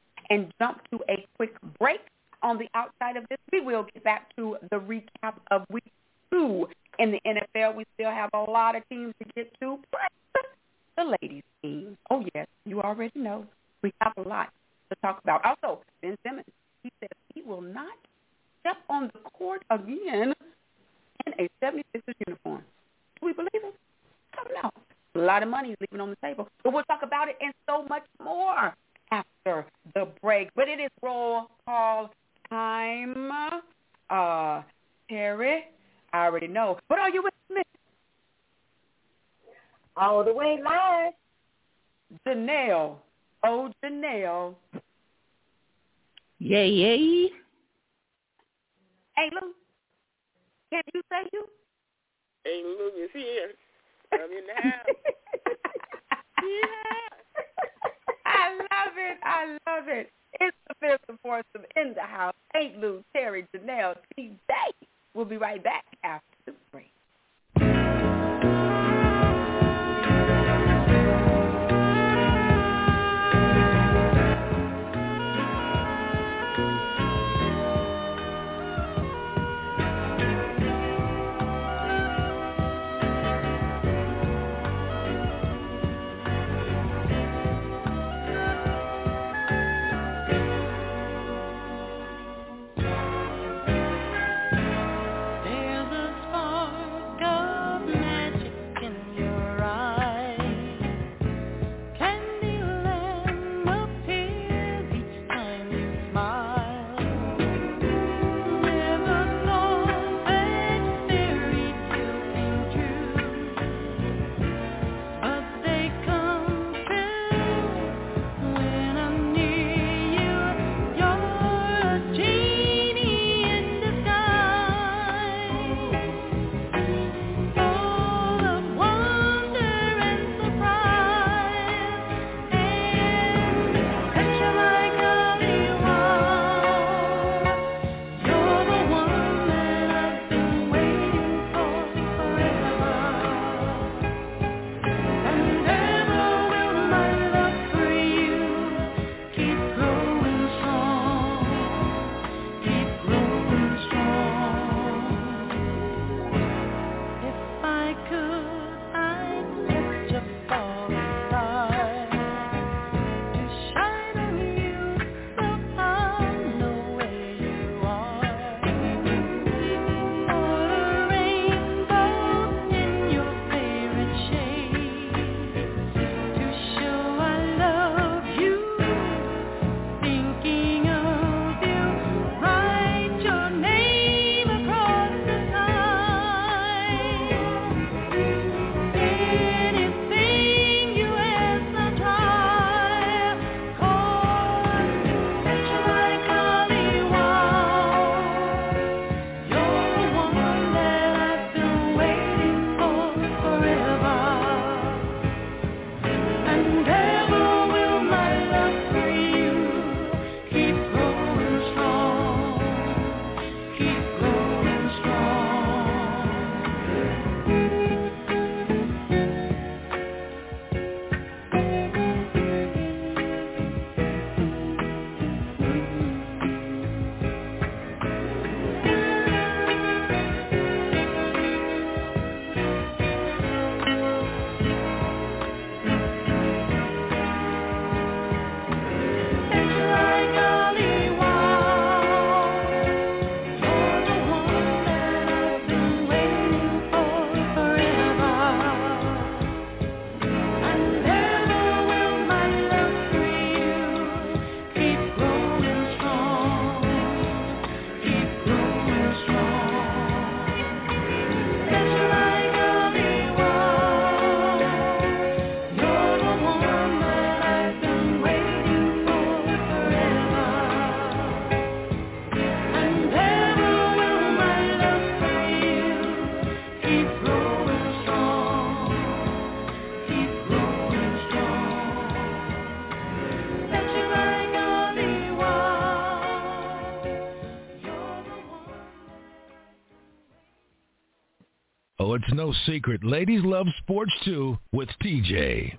secret. Ladies love sports too with TJ.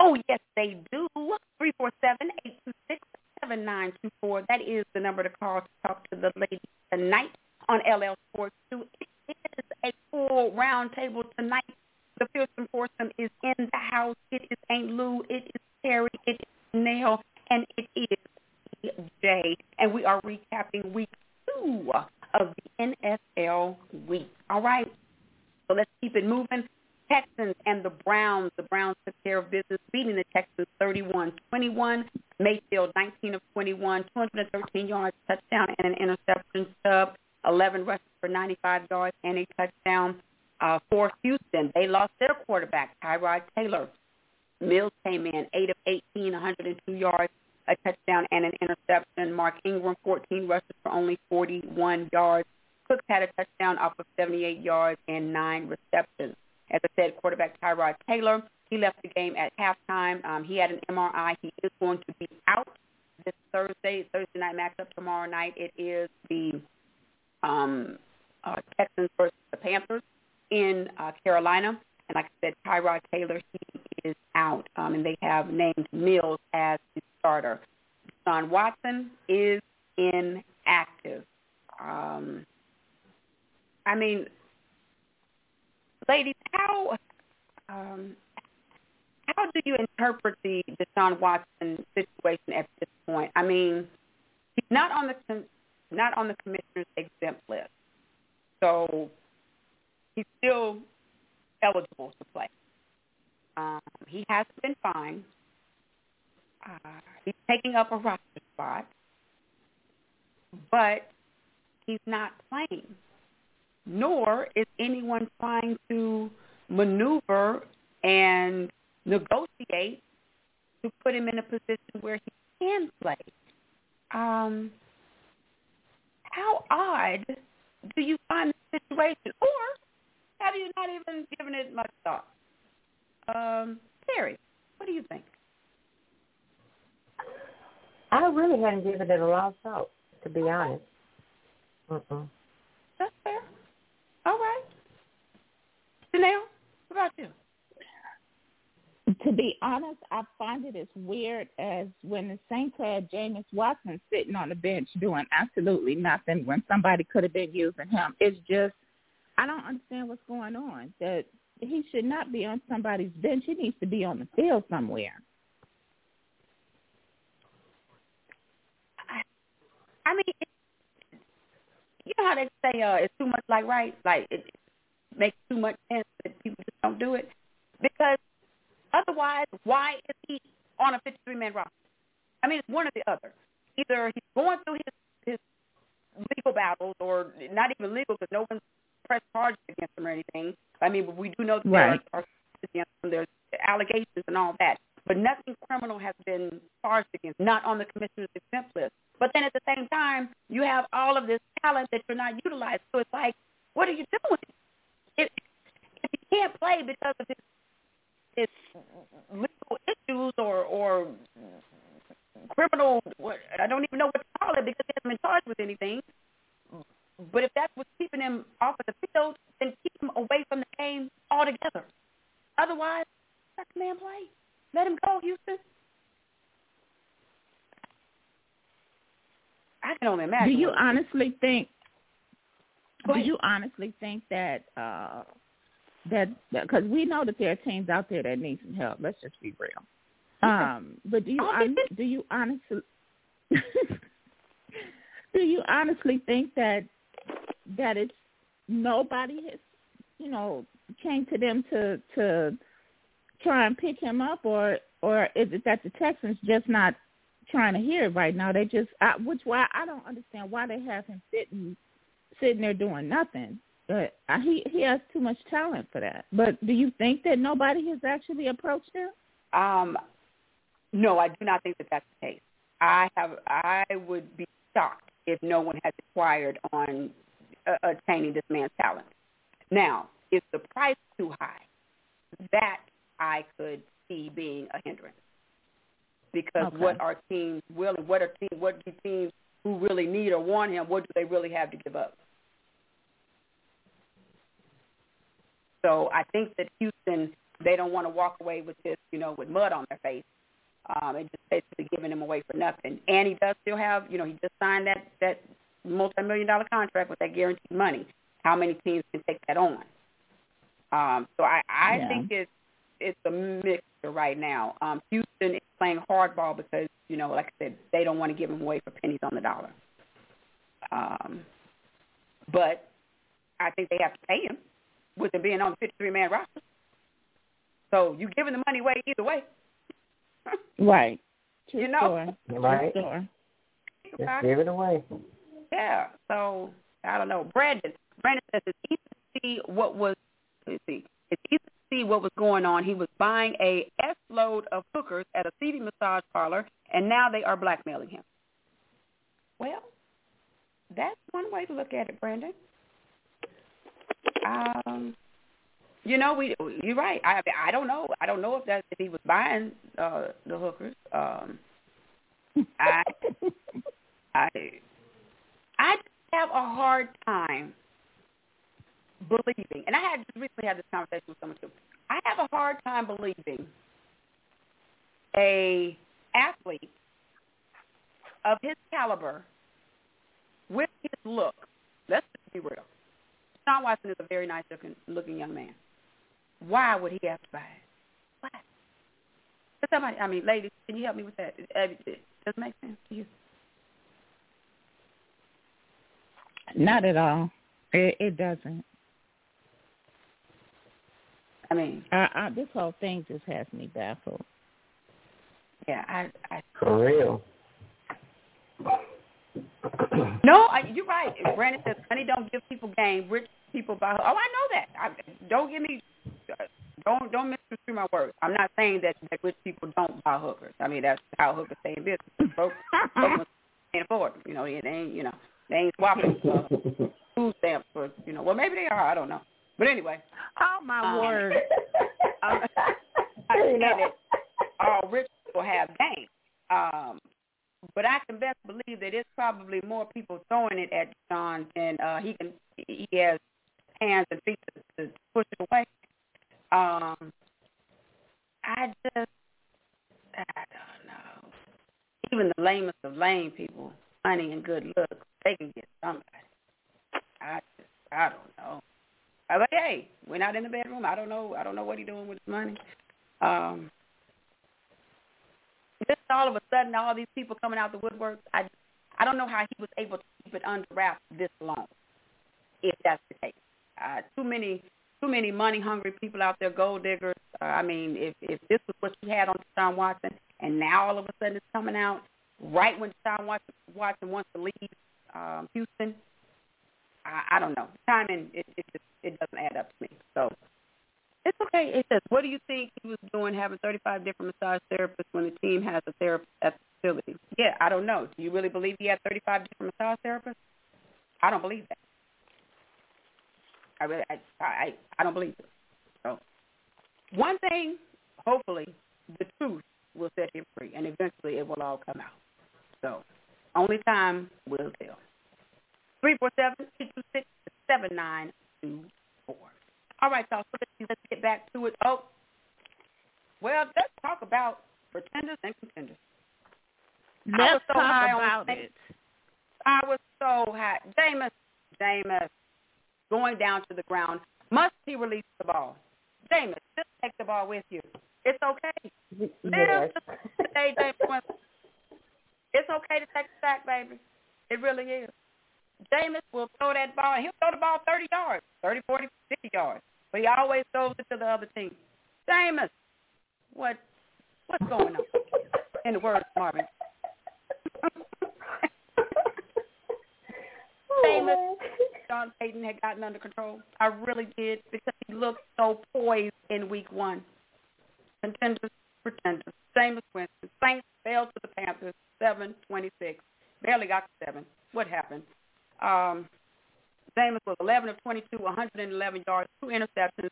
Oh, yes, they do. 347-826-7924. That is the number to call to talk to the ladies tonight on LL Sports 2. It is a full roundtable tonight. The Filton Foursome is in the house. It is Aunt Lou. It is Terry. It is Nell. And it is TJ. And we are recapping week it moving. Texans and the Browns. The Browns took care of business, beating the Texans 31-21. Mayfield 19 of 21, 213 yards, touchdown, and an interception Chubb. 11 rushes for 95 yards and a touchdown. Uh, for Houston, they lost their quarterback, Tyrod Taylor. Mills came in 8 of 18, 102 yards, a touchdown, and an interception. Mark Ingram, 14 rushes for only 41 yards. Cooks had a touchdown off of 78 yards and nine receptions. As I said, quarterback Tyrod Taylor, he left the game at halftime. Um, he had an MRI. He is going to be out this Thursday, Thursday night matchup tomorrow night. It is the um, uh, Texans versus the Panthers in uh, Carolina. And like I said, Tyrod Taylor, he is out. Um, and they have named Mills as the starter. John Watson is inactive. Um, I mean, ladies, how um, how do you interpret the Deshaun Watson situation at this point? I mean, he's not on the not on the commissioner's exempt list, so he's still eligible to play. Um, he hasn't been fined. Uh, he's taking up a roster spot, but he's not playing nor is anyone trying to maneuver and negotiate to put him in a position where he can play. Um, how odd do you find the situation? Or have you not even given it much thought? Um, Terry, what do you think? I really hadn't given it a lot of thought, to be honest. Uh-uh. That's fair. All right. Janelle, what about you? To be honest, I find it as weird as when the Saints had Jameis Watson sitting on the bench doing absolutely nothing when somebody could have been using him. It's just, I don't understand what's going on. That he should not be on somebody's bench. He needs to be on the field somewhere. I, I mean, you know how they say uh, it's too much like right, like it makes too much sense that people just don't do it because otherwise, why is he on a 53 man roster? I mean, it's one or the other. Either he's going through his his legal battles, or not even legal because no one's pressed charges against him or anything. I mean, but we do know that right. there are against him. There's allegations and all that, but nothing criminal has been charged against. Not on the commissioner's exempt list. But then at the same time, you have all of this talent that you're not utilizing. So it's like, what are you doing? If, if you can't play because of his, his legal issues or, or criminal, I don't even know what to call it because he hasn't been charged with anything. But if that's what's keeping him off of the field, then keep him away from the game altogether. Otherwise, let the man play. Let him go, Houston. I can only imagine. Do you honestly think? Do you honestly think that uh that because we know that there are teams out there that need some help. Let's just be real. Um, but do you do you honestly do you honestly think that that it's nobody has you know came to them to to try and pick him up or or is it that the Texans just not trying to hear it right now. They just, I, which why I don't understand why they have him sitting, sitting there doing nothing. But uh, he he has too much talent for that. But do you think that nobody has actually approached him? Um, no, I do not think that that's the case. I have, I would be shocked if no one has inquired on uh, attaining this man's talent. Now, is the price too high? That I could see being a hindrance because Okay. what are teams willing? What are teams? What do teams who really need or want him? What do they really have to give up? So I think that Houston they don't want to walk away with this, you know, with mud on their face. Um, and just basically giving him away for nothing. And he does still have, you know, he just signed that that multi-million dollar contract with that guaranteed money. How many teams can take that on? Um, so I, I Yeah. think it's it's a mixture right now. Um, Houston is playing hardball because you know, like I said, they don't want to give him away for pennies on the dollar. Um, but I think they have to pay him with him being on the 53 man roster. So you're giving the money away either way. right. True you know, story. Right. True. Just give it away. Yeah. So I don't know. Brandon. Brandon says it's easy to see what was. Let's see. It's easy to see what was going on. He was buying a S load of hookers at a seedy massage parlor, and now they are blackmailing him. Well, that's one way to look at it, Brandon. Um, you know, we you're right. I I don't know. I don't know if that if he was buying uh the hookers. Um, I I I have a hard time believing, and I had just recently had this conversation with someone too. I have a hard time believing a athlete of his caliber with his look. Let's just be real. Sean Watson is a very nice looking, looking young man. Why would he have to buy it? Why? Somebody, I mean, ladies, can you help me with that? Uh, it, it make sense to you. Not at all. It, it doesn't. I mean, I, I, this whole thing just has me baffled. Yeah, I, I For real. No, I, you're right. Brandon says money don't give people game. Rich people buy. Oh, I know that. I, don't give me. Don't don't misconstrue my words. I'm not saying that, that rich people don't buy hookers. I mean that's how hookers stay in business. Broke, broke can't afford. Them. You know, they ain't. You know, they ain't swapping uh, food stamps for. You know, well maybe they are. I don't know. But anyway. Oh my um, word. I understand that all rich people have game. Um, but I can best believe that it's probably more people throwing it at Sean than uh, he can. He has hands and feet to, to push it away. Um, I just, I don't know. Even the lamest of lame people, money and good looks, they can get somebody. I just, I don't know. Hey, we're not in the bedroom. I don't know. I don't know what he's doing with his money. Um, just all of a sudden, all these people coming out the woodwork. I, I don't know how he was able to keep it under wraps this long, if that's the case. Uh, too many, too many money hungry people out there, gold diggers. Uh, I mean, if if this was what you had on Deshaun Watson, and now all of a sudden it's coming out right when Deshaun Watson, Watson wants to leave um, Houston, I, I don't know. Timing, it it just it doesn't add up to me. So it's okay. It says, what do you think he was doing having 35 different massage therapists when the team has a therapist at the facility? Yeah, I don't know. Do you really believe he had 35 different massage therapists? I don't believe that. I really, I, I, I don't believe it. So, one thing, hopefully, the truth will set him free, and eventually it will all come out. So, only time will tell. Three four seven eight two six seven nine two four. All right, y'all. So let's, get back to it. Oh, well, let's talk about pretenders and contenders. I was Let's so high talk on about it. I was so high. Jameis, Jameis, going down to the ground. Must he release the ball? Jameis, just take the ball with you. It's okay. Yes. Live today, Jameis It's okay to take a sack, baby. It really is. Jameis will throw that ball. He'll throw the ball 30 yards, 30, 40, 50 yards. But he always throws it to the other team. Jameis, what, what's going on? In the words of Marvin. Oh, Famous. Sean Payton had gotten under control. I really did because he looked so poised in week one. Contenders, pretenders. Jameis Winston. Saints fell to the Panthers, 7-26. Barely got to seven. What happened? Um, Jameis was 11 of 22, 111 yards, two interceptions.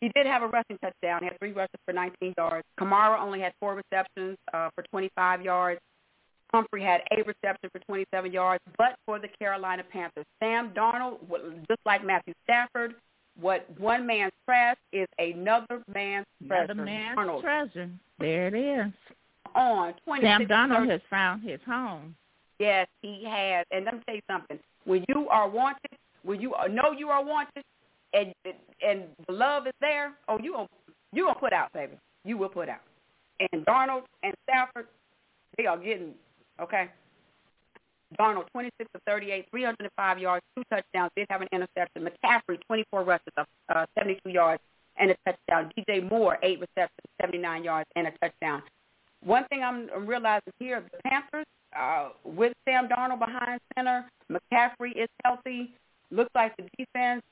He did have a rushing touchdown. He had three rushes for 19 yards. Kamara only had four receptions uh, for 25 yards. Humphrey had a reception for 27 yards, but for the Carolina Panthers. Sam Darnold, just like Matthew Stafford, what one man's trash is another man's treasure. Another man's Darnold treasure. There it is. on 26 Sam Darnold thirty- has found his home. Yes, he has. And let me tell you something. When you are wanted, when you know you are wanted, and and the love is there, oh, you gonna You gonna put out, baby. You will put out. And Darnold and Stafford, they are getting okay. Darnold, 26 of 38, 305 yards, two touchdowns, did have an interception. McCaffrey, 24 rushes of uh, 72 yards and a touchdown. DJ Moore, eight receptions, 79 yards and a touchdown. One thing I'm realizing here, the Panthers, uh, with Sam Darnold behind center, McCaffrey is healthy. Looks like the defense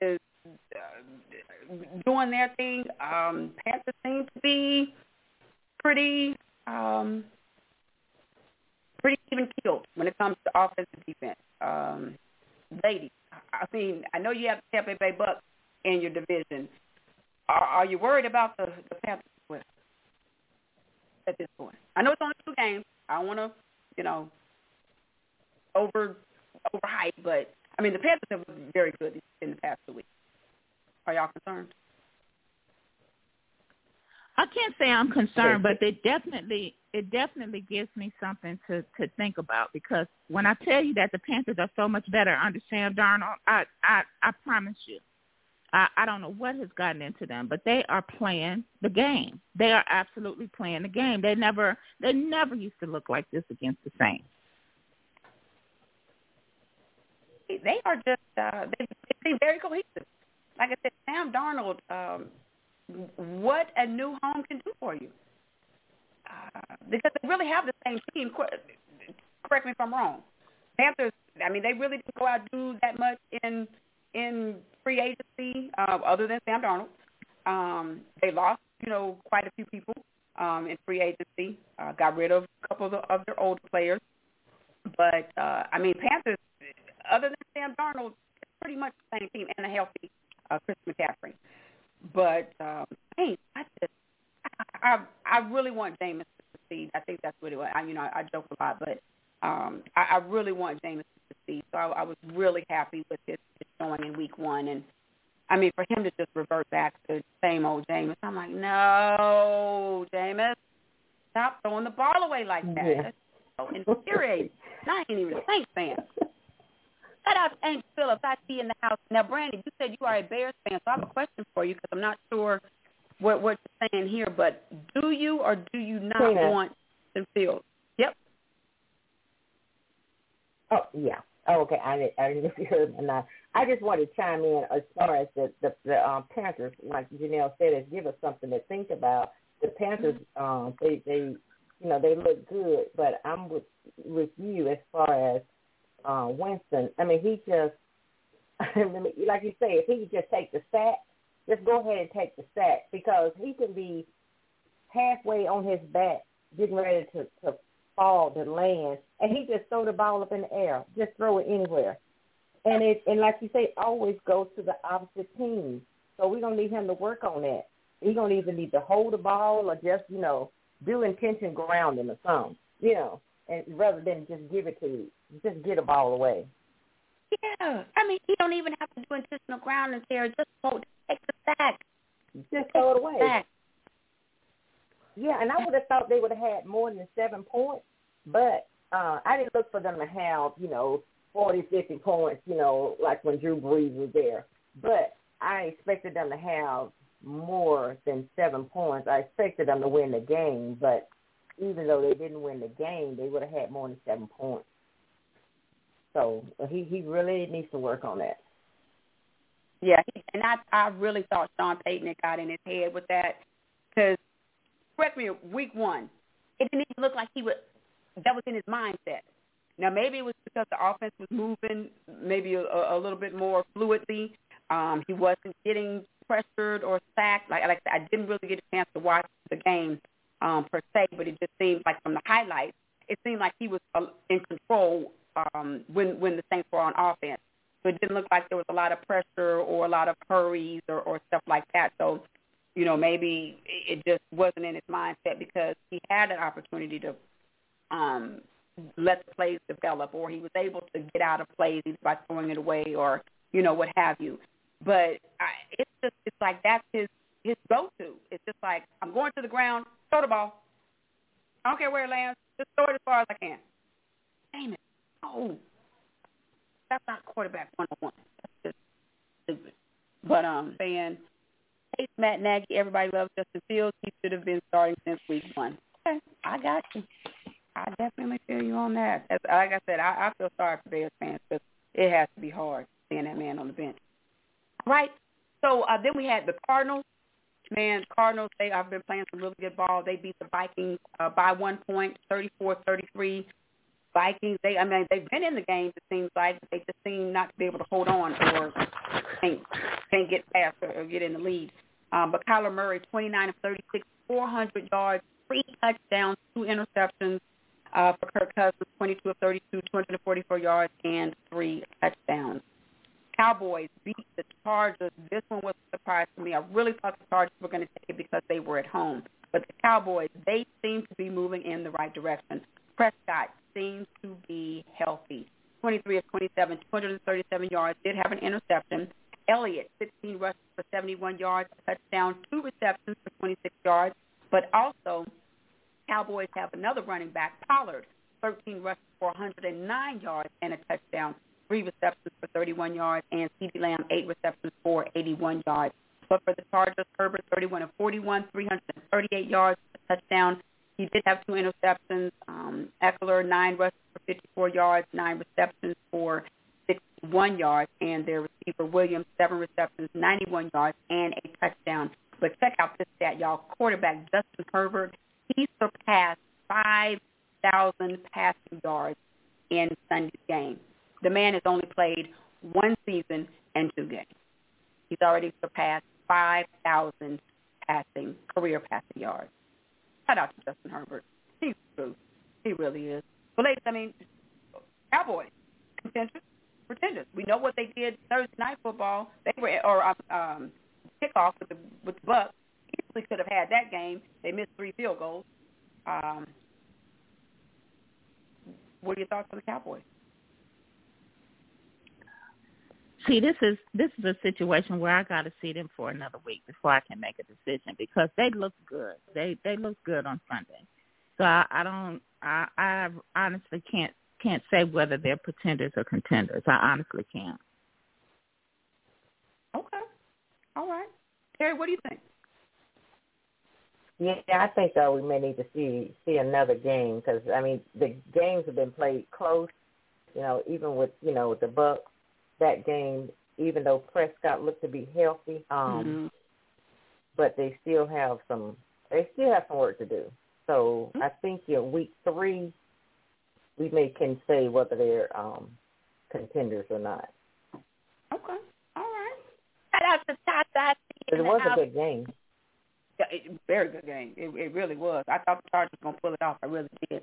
is uh, doing their thing. Um, Panthers seem to be pretty um, pretty even keeled when it comes to offense and defense. Um, ladies, I mean, I know you have the Tampa Bay Bucks in your division. Are, are you worried about the, the Panthers at this point? I know it's only two games. I don't want to, you know, over overhype, but I mean the Panthers have been very good in the past two weeks. Are y'all concerned? I can't say I'm concerned, but it definitely it definitely gives me something to to think about because when I tell you that the Panthers are so much better under Sam Darnold, I I I promise you, I I don't know what has gotten into them, but they are playing the game. They are absolutely playing the game. They never they never used to look like this against the Saints. They are just uh, they, they seem very cohesive. Like I said, Sam Darnold. Um, what a new home can do for you. Uh, because they really have the same team. Correct me if I'm wrong. Panthers. I mean, they really didn't go out and do that much in in free agency, uh, other than Sam Darnold. Um, they lost, you know, quite a few people um, in free agency. Uh, got rid of a couple of, the, of their older players. But uh, I mean, Panthers. Other than Sam Darnold, it's pretty much the same team and a healthy uh, Chris McCaffrey. But um, hey, I just I I really want Jameis to succeed. I think that's what it was. I, you know, I, I joke a lot, but um, I, I really want Jameis to succeed. So I, I was really happy with his, his showing in Week One, and I mean for him to just revert back to the same old Jameis, I'm like, no, Jameis, stop throwing the ball away like that. Yeah. That's so infuriating. I ain't even a Saints fan. Shout out to Angel Phillips. I see in the house. Now, Brandy, you said you are a Bears fan, so I have a question for you because I'm not sure what what you're saying here. But do you or do you not Tina. want Justin Fields? Yep. Oh yeah. Oh, okay. I didn't. I didn't know if you heard me. Not. I just wanted to chime in as far as the the, the um, Panthers, like Janelle said, is give us something to think about. The Panthers, um, they they, you know, they look good, but I'm with with you as far as uh, Winston. I mean, he just, like you say, if he could just take the sack, just go ahead and take the sack because he can be halfway on his back, getting ready to to fall to land, and he just throw the ball up in the air, just throw it anywhere. And it and like you say, always goes to the opposite team. So we don't need him to work on that. He don't even need to hold the ball or just you know do intention grounding or something, you know, and rather than just give it to you, just get a ball away. Yeah. I mean, he don't even have to do intentional grounding there. Just go take the sack. Just throw it away. Sack. Yeah, and I would have thought they would have had more than seven points, but uh, I didn't look for them to have, you know, forty, fifty points, you know, like when Drew Brees was there. But I expected them to have more than seven points. I expected them to win the game, but even though they didn't win the game, they would have had more than seven points. So he he really needs to work on that. Yeah, and I I really thought Sean Payton had got in his head with that because correct me, week one, it didn't even look like he would. That was in his mindset. Now maybe it was because the offense was moving maybe a, a little bit more fluidly. Um, he wasn't getting pressured or sacked. Like, like I said, I didn't really get a chance to watch the game um, per se, but it just seemed like from the highlights, it seemed like he was uh, in control um, when when the Saints were on offense. So it didn't look like there was a lot of pressure or a lot of hurries or, or stuff like that. So, you know, maybe it just wasn't in his mindset because he had an opportunity to um, let the plays develop, or he was able to get out of plays either by throwing it away or you know what have you. But I, it's just it's like that's his his go-to. It's just like I'm going to the ground, throw the ball. I don't care where it lands, just throw it as far as I can. Damn it! Oh, that's not quarterback 101. That's just stupid. But um, saying hates Matt Nagy. Everybody loves Justin Fields. He should have been starting since week one. Okay, I got you. I definitely feel you on that. As, like I said, I, I feel sorry for Bears fans because it has to be hard seeing that man on the bench. Right. So uh, then we had the Cardinals. Man, Cardinals, they have been playing some really good ball. They beat the Vikings uh, by one point, thirty-four thirty-three. Vikings, they I mean they've been in the game. It seems like they just seem not to be able to hold on or can't can't get past or, or get in the lead. Um, but Kyler Murray, 29 of 36, 400 yards, three touchdowns, two interceptions. Uh, for Kirk Cousins, 22 of 32, 244 yards, and three touchdowns. Cowboys beat the Chargers. This one was a surprise to me. I really thought the Chargers were going to take it because they were at home. But the Cowboys, they seem to be moving in the right direction. Prescott seems to be healthy. 23 of 27, 237 yards, did have an interception. Elliott, 16 rushes for 71 yards, a touchdown, two receptions for 26 yards. But also, Cowboys have another running back, Pollard, 13 rushes for 109 yards and a touchdown, three receptions for 31 yards, and CeeDee Lamb, eight receptions for 81 yards. But for the Chargers, Herbert, 31 of 41, 338 yards, a touchdown, he did have two interceptions. Um, Ekeler, nine rushes for 54 yards, nine receptions for 61 yards, and their receiver Williams, seven receptions, 91 yards, and a touchdown. But check out this stat, y'all. Quarterback Justin Herbert, he surpassed 5,000 passing yards in Sunday's game. The man has only played one season and two games. He's already surpassed 5,000 passing, career passing yards. Shout out to Justin Herbert. He's true. He really is. But ladies, I mean, Cowboys, contenders, pretenders. We know what they did Thursday night football. They were or um, um kickoff with the with the Bucks. Could have had that game. They missed three field goals. Um, what are your thoughts on the Cowboys? See, this is this is a situation where I got to see them for another week before I can make a decision because they look good. They they look good on Sunday, so I, I don't. I I honestly can't can't say whether they're pretenders or contenders. I honestly can't. Okay, all right, Terry, what do you think? Yeah, I think uh, we may need to see see another game because I mean the games have been played close. You know, even with you know with the Bucks that game, even though Prescott looked to be healthy, um, mm-hmm. but they still have some they still have some work to do. So mm-hmm. I think in week three, we may can say whether they're um, contenders or not. Okay, all right. Shout out to Tata. It was a good game. It, very good game. It, it really was. I thought the Chargers were gonna pull it off. I really did.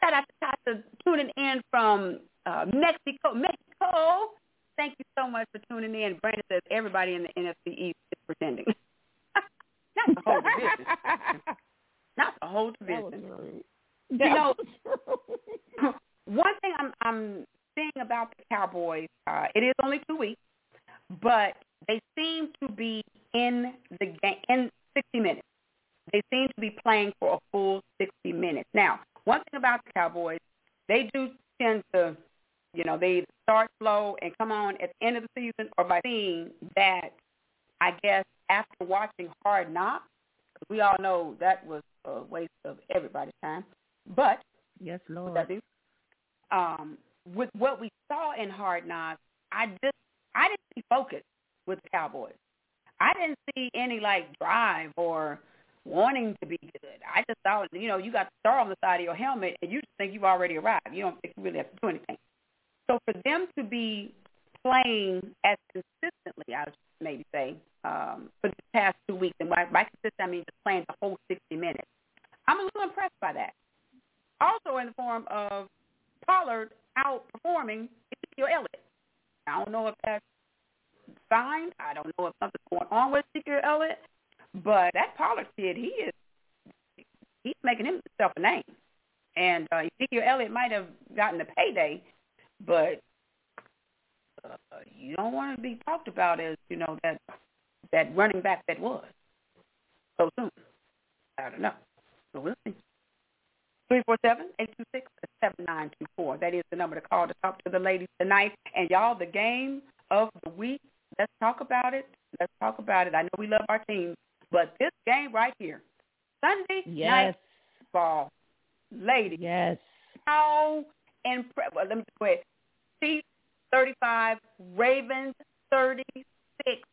Shout out to Tata tuning in from uh, Mexico. Mexico. Thank you so much for tuning in. Brandon says everybody in the NFC East is pretending. Not the whole division. Not the whole division. You know, one thing I'm I'm seeing about the Cowboys, uh, it is only two weeks, but they seem to be in the game in 60 minutes. They seem to be playing for a full 60 minutes. Now, one thing about the Cowboys, they do tend to you know, they start slow and come on at the end of the season or by seeing that, I guess, after watching Hard Knocks, because we all know that was a waste of everybody's time. But, yes, Lord. That do, um, with what we saw in Hard Knocks, I just, I didn't see focus with the Cowboys. I didn't see any, like, drive or wanting to be good. I just thought, you know, you got the star on the side of your helmet and you just think you've already arrived. You don't think you really have to do anything. So for them to be playing as consistently, I would maybe say, um, for the past two weeks, and by, by consistent I mean just playing the whole 60 minutes, I'm a little impressed by that. Also in the form of Pollard outperforming Ezekiel Elliott. I don't know if that's signed. I don't know if something's going on with Ezekiel Elliott, but that Pollard kid, he is he's making himself a name. And uh, Ezekiel Elliott might have gotten a payday, but uh, you don't want to be talked about as you know that that running back that was so soon. I don't know. So we'll see. Three four seven eight two six seven nine two four. That is the number to call to talk to the ladies tonight. And y'all, the game of the week. Let's talk about it. Let's talk about it. I know we love our team, but this game right here, Sunday yes. night ball, ladies. Yes. How impressive. Well, let me wait. Chiefs 35, Ravens 36.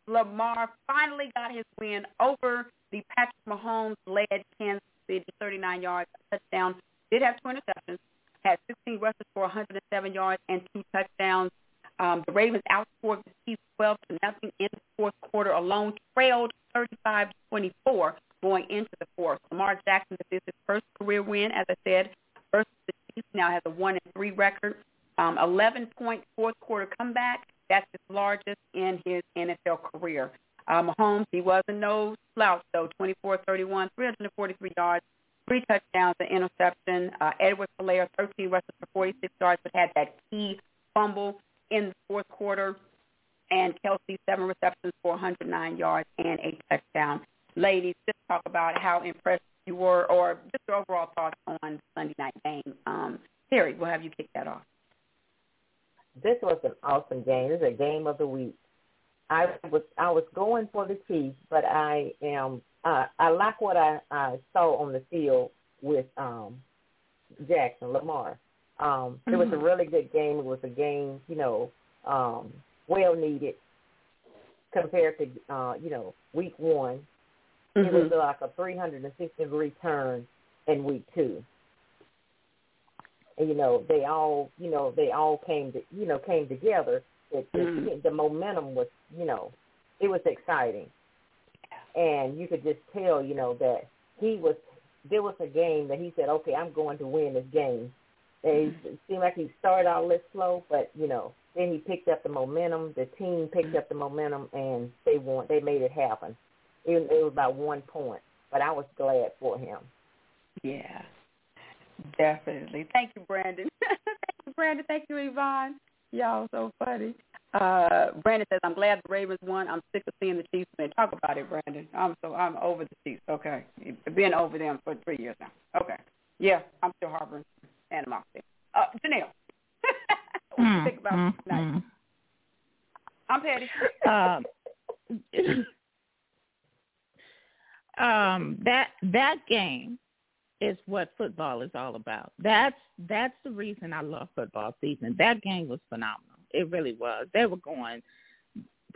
Lamar finally got his win over the Patrick Mahomes-led Kansas City, 39 yards, touchdown. Did have two interceptions, had 16 rushes for 107 yards and two touchdowns. Um, the Ravens outscored the Chiefs 12 to nothing in the fourth quarter alone, trailed 35-24 going into the fourth. Lamar Jackson, this is his first career win, as I said, versus the Chiefs. Now has a one and three record. Um, 11 point fourth quarter comeback. That's his largest in his NFL career. Uh, Mahomes, he wasn't no slouch though. 24-31, 343 yards, three touchdowns, an interception. Uh, Edward Helaire, 13 rushes for 46 yards, but had that key fumble in the fourth quarter. And Kelce, seven receptions for 109 yards and a touchdown. Ladies, just talk about how impressed you were, or just your overall thoughts on Sunday night game. Um, Terry, we'll have you kick that off. This was an awesome game. This is a game of the week. I was I was going for the Chiefs, but I am uh, I like what I, I saw on the field with um, Jackson Lamar. Um, it was a Mm-hmm. really good game. It was a game, you know, um, well needed compared to uh, you know week one. It was Mhm. like a 360 degree turn in week two. And, you know, they all, you know, they all came to, you know, came together. It, the, Mhm. the momentum was, you know, it was exciting, and you could just tell, you know, that he was. There was a game that he said, "Okay, I'm going to win this game." It seemed like he started out a little slow, but you know, then he picked up the momentum. The team picked up the momentum, and they won. They made it happen. It, it was about one point, but I was glad for him. Yeah, definitely. Thank you, Brandon. Thank you, Brandon. Thank you, Yvonne. Y'all so funny. Uh, Brandon says, "I'm glad the Ravens won. I'm sick of seeing the Chiefs win. Talk about it, Brandon. I'm so I'm over the Chiefs. Okay, been over them for three years now. Okay, yeah, I'm still harboring animosity. Uh, Janelle, what do you think about Mm, tonight? mm, I'm petty. mm. um, um, that that game is what football is all about. That's that's the reason I love football season. That game was phenomenal. It really was. They were going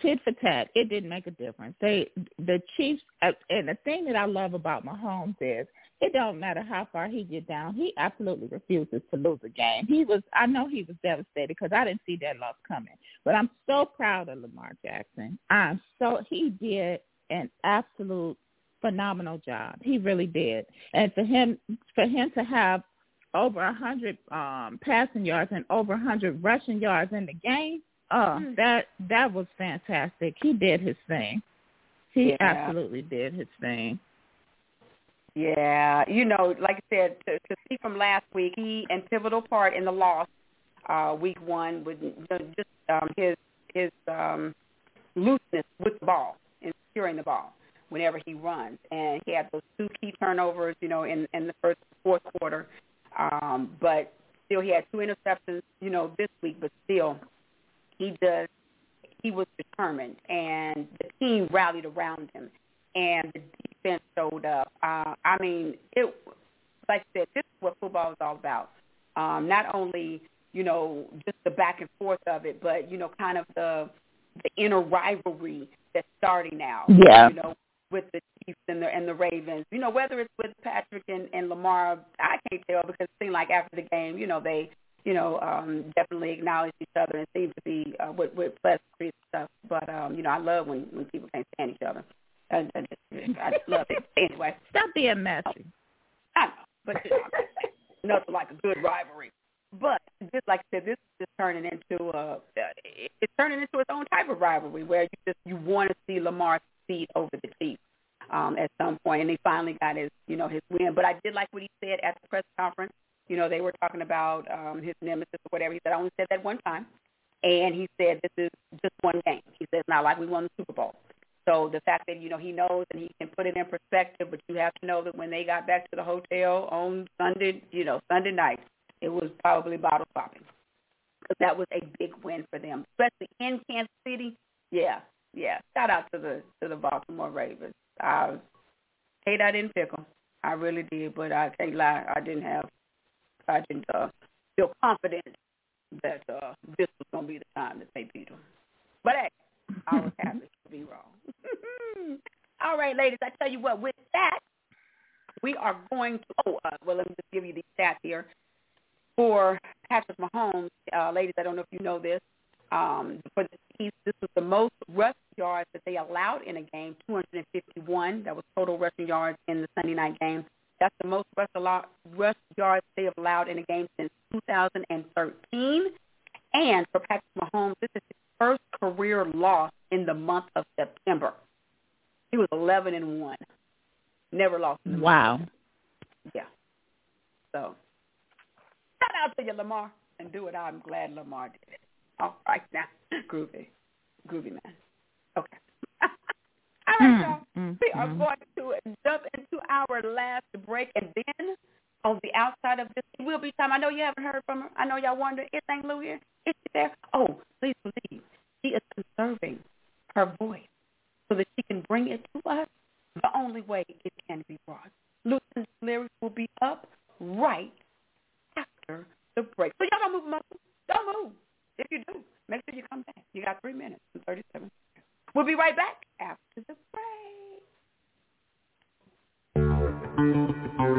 tit for tat. It didn't make a difference. They the Chiefs uh, and the thing that I love about Mahomes is it don't matter how far he get down. He absolutely refuses to lose a game. He was I know he was devastated because I didn't see that loss coming. But I'm so proud of Lamar Jackson. I'm so he did an absolute phenomenal job. He really did. And for him for him to have over a hundred um passing yards and over a hundred rushing yards in the game, oh Mm. that that was fantastic. He did his thing. He Yeah. absolutely did his thing. Yeah, you know, like I said, to, to see from last week, he and pivotal part in the loss, uh, week one, with just um, his his um, looseness with the ball and securing the ball whenever he runs, and he had those two key turnovers, you know, in in the first fourth quarter, um, but still he had two interceptions, you know, this week, but still he does he was determined, and the team rallied around him, and the defense showed up. Uh, I mean, it like I said, this is what football is all about. Um, not only you know just the back and forth of it, but you know kind of the the inner rivalry that's starting now. Yeah. You know, with the Chiefs and the and the Ravens. You know, whether it's with Patrick and, and Lamar, I can't tell because it seemed like after the game, you know, they you know, um, definitely acknowledge each other and seem to be uh, with, with pleasantries and stuff. But um, you know, I love when when people can't stand each other. I, I, just, I love it. Anyway, Stop being messy. I know, but you know, nothing like a good rivalry. But just like I said, this is just turning into a it's turning into its own type of rivalry where you just you want to see Lamar succeed over the Chiefs um, at some point, and he finally got his you know his win. But I did like what he said at the press conference. You know, they were talking about um, his nemesis or whatever. He said, I only said that one time. And he said, this is just one game. He said, it's not like we won the Super Bowl. So the fact that, you know, he knows and he can put it in perspective, but you have to know that when they got back to the hotel on Sunday, you know, Sunday night, it was probably bottle popping. Because that was a big win for them, especially in Kansas City. Yeah, yeah, shout out to the to the Baltimore Ravens. I hate I didn't pick them. I really did, but I can't lie, I didn't have, I didn't uh, feel confident that uh, this was to be the time that they beat them. But hey, I was happy be wrong. All right, ladies, I tell you what, with that, we are going to, oh, uh, well, let me just give you the stats here. For Patrick Mahomes, uh, ladies, I don't know if you know this, um, for the Chiefs, this was the most rush yards that they allowed in a game, 251. That was total rushing yards in the Sunday night game. That's the most rush, rush yards they have allowed in a game since 2013. And for Patrick Mahomes, this is his first career loss in the month of September. He was 11 and one, never lost. Wow. Month. Yeah. So shout out to you, Lamar, and do it. I'm glad Lamar did it. All right now, groovy, groovy man. Okay. All right, y'all. Mm-hmm. We are going to jump into our last break, and then on the outside of this, it will be time. I know you haven't heard from her. I know y'all wonder, is Aunt Lou here? Is she there? Oh, please believe she is conserving her voice so that she can bring it to us the only way it can be brought. Lucinda's lyrics will be up right after the break. So y'all don't move, muscle. Don't move. If you do, make sure you come back. You got three minutes and 37 seconds. We'll be right back after the Oh,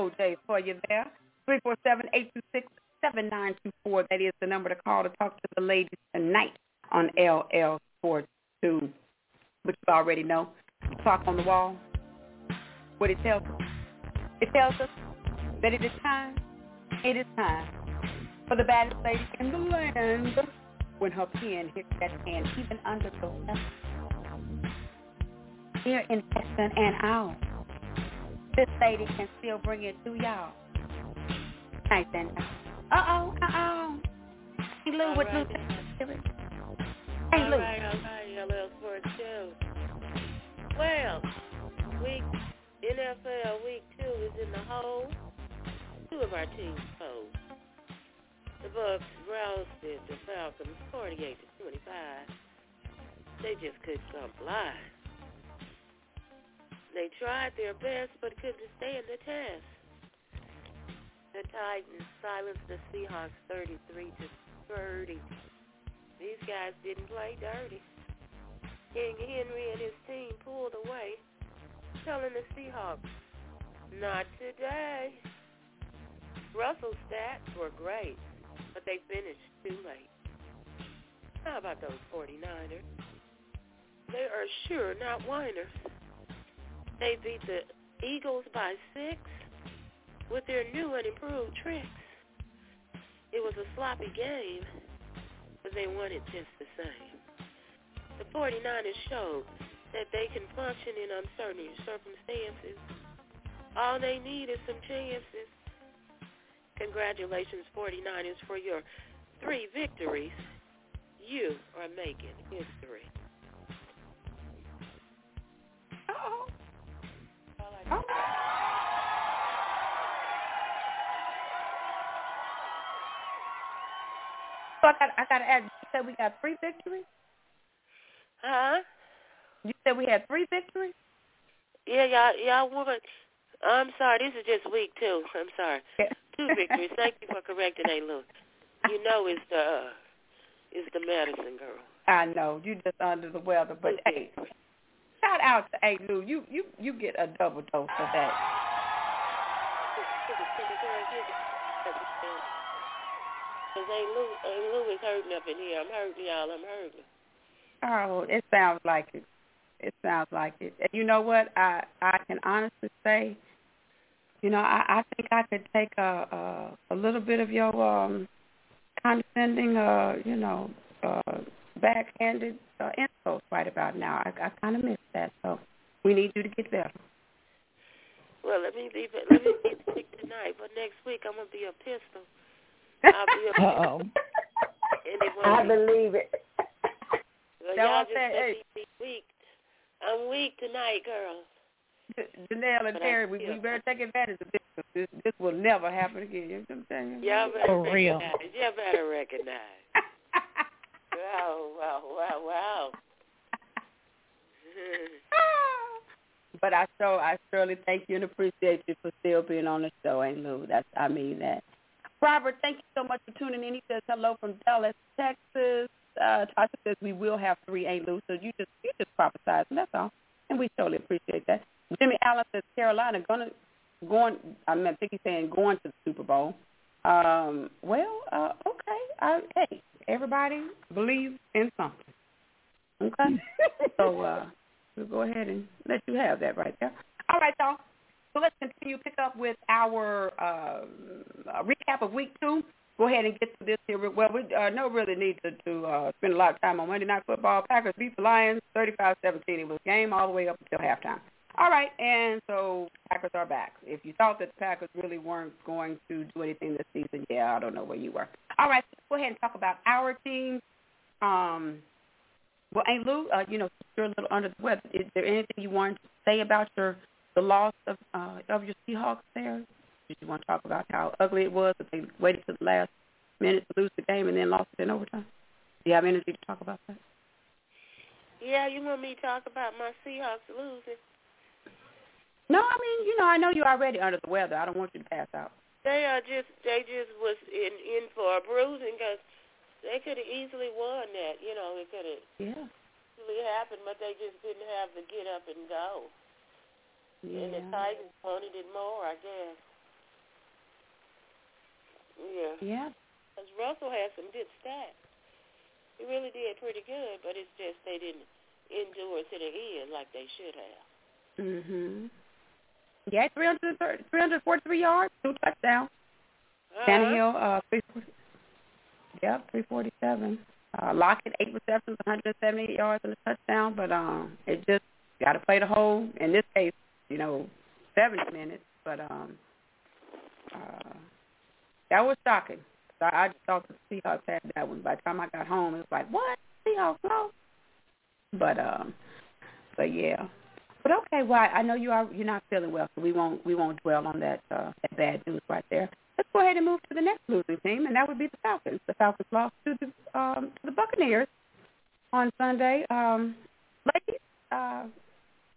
little OJ for you there. 347-826-7924. That is the number to call to talk to the ladies tonight on LL Sports 2. But you already know. Clock on the wall. What it tells us. It tells us that it is time. It is time for the baddest lady in the land when her pen hits that hand even under the weather. Here in Texan and out. This lady can still bring it to y'all. Nice and Uh-oh, uh-oh. Hey, Lou, what Lou Hey, Lou. All right, all right, LL Sports Show. Well, week NFL week two is in the hole. Two of our teams hold. The Bucks rousted the Falcons 48 to 25. They just couldn't come alive. They tried their best but couldn't stand the test. The Titans silenced the Seahawks 33 to 30. These guys didn't play dirty. King Henry and his team pulled away, telling the Seahawks, not today. Russell's stats were great, but they finished too late. How about those 49ers? They are sure not whiners. They beat the Eagles by six with their new and improved tricks. It was a sloppy game, but they won it just the same. The 49ers showed that they can function in uncertain circumstances. All they need is some chances. Congratulations, 49ers, for your three victories. You are making history. Uh-oh. Oh. So I got I got to ask. You said we got three victories. Huh? You said we had three victories. Yeah, y'all, y'all won. I'm sorry, this is just week two. I'm sorry. Two victories. Thank you for correcting A. Lou. You know it's the uh, it's the medicine girl. I know you just under the weather, but hey. Shout out to A. Lou. You you you get a double dose of that. Cause A. Lou, A. Lou is hurting up in here. I'm hurting y'all. I'm hurting. Oh, it sounds like it. It sounds like it. And you know what? I I can honestly say, you know, I I think I could take a a, a little bit of your um condescending, uh, you know, uh backhanded uh, insults right about now. I I kind of miss that. So we need you to get better. Well, let me be let me be sick tonight, but next week I'm gonna be a pistol. I'll be a pistol. Uh-oh. I believe it. Well, That's y'all I'm just saying. let Hey. me be weak. I'm weak tonight, girls. Janelle and But Terry, we, we better take advantage of this. 'cause This this will never happen again. You know what I'm saying? Y'all better For real. Y'all better recognize. Wow, wow, wow, wow. but I so I surely thank you and appreciate you for still being on the show, Ain't Lou. That's I mean that. Robert, thank you so much for tuning in. He says hello from Dallas, Texas. Uh, Tasha says we will have three Ain't Lou, so you just you just prophesize, and that's all. And we totally appreciate that. Jimmy Allen says Carolina gonna going. I mean, I think he's saying going to the Super Bowl. Um, well, uh, okay. I, hey, everybody believes in something. Okay. so uh, we'll go ahead and let you have that right there. All right, y'all. So let's continue pick up with our uh, uh, recap of week two. Go ahead and get to this here. Well, we uh, no really need to, to uh, spend a lot of time on Monday Night Football. Packers beat the Lions 35-17. It was a game all the way up until halftime. All right, and so Packers are back. If you thought that the Packers really weren't going to do anything this season, yeah, I don't know where you were. All right, go ahead and talk about our team. Um, well, Aunt Lou, uh, you know, you're a little under the weather. Is there anything you wanted to say about your the loss of uh, of your Seahawks there? Did you want to talk about how ugly it was that they waited to the last minute to lose the game and then lost it in overtime? Do you have energy to talk about that? yeah, you want me to talk about my Seahawks losing? No, I mean, you know, I know you're already under the weather. I don't want you to pass out. They are just they just was in in for a bruising because they could have easily won that. You know, it could have Yeah. easily happened, but they just didn't have the get up and go. Yeah. And the Titans wanted it more, I guess. Yeah. Yeah. Because Russell had some good stats. He really did pretty good, but it's just they didn't endure to the end like they should have. Mhm. Yeah, 330, 343 yards, two touchdowns. Uh-huh. Tannehill, uh, three, yep, 347. Uh, Lockett, eight receptions, 178 yards and a touchdown. But um, it just got to play the whole. In this case, you know, 70 minutes. But um, uh, that was shocking. So I just thought the Seahawks had that one. By the time I got home, it was like, what? Seahawks lost. But um, but yeah. But okay, well, I know you are you're not feeling well, so we won't we won't dwell on that uh, that bad news right there. Let's go ahead and move to the next losing team, and that would be the Falcons. The Falcons lost to the um, to the Buccaneers on Sunday. Um, ladies, uh,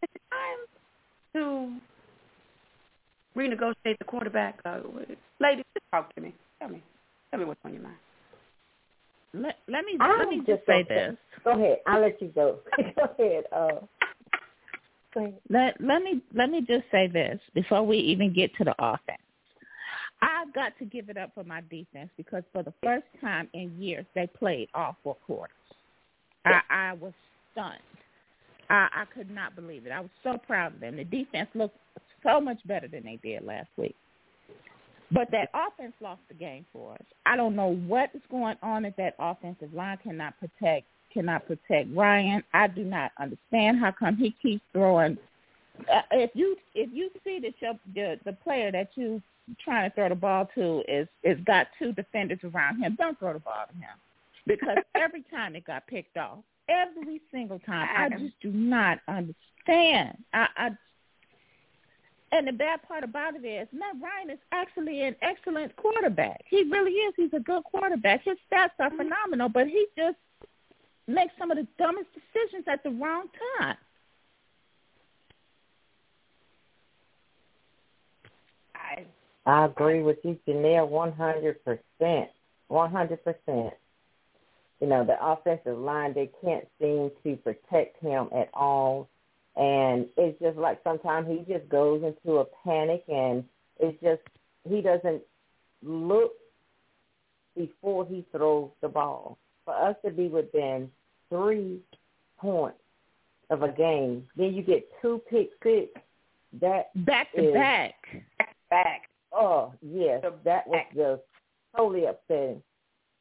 it's time to renegotiate the quarterback. Uh, ladies, just talk to me. Tell me, tell me what's on your mind. Let, let me I'm let me just just say this. Go ahead. I'll let you go. go ahead. Uh, Let let me let me just say this before we even get to the offense. I've got to give it up for my defense because for the first time in years they played all four quarters. I, I was stunned. I, I could not believe it. I was so proud of them. The defense looked so much better than they did last week. But that offense lost the game for us. I don't know what is going on at that offensive line. Cannot protect cannot protect Ryan. I do not understand how come he keeps throwing. Uh, if you if you see that your the the player that you trying to throw the ball to is is got two defenders around him, don't throw the ball to him because every time it got picked off, every single time, I just do not understand. I, I and the bad part about it is Matt Ryan is actually an excellent quarterback. He really is. He's a good quarterback. His stats are phenomenal, but he just makes some of the dumbest decisions at the wrong time. I I agree with you, Janelle, one hundred percent. One hundred percent. You know, the offensive line they can't seem to protect him at all. And it's just like sometimes he just goes into a panic and it's just he doesn't look before he throws the ball. For us to be within three points of a game, then you get two pick six. That Back to is- back. back. Oh yes, The that was back. just totally upsetting.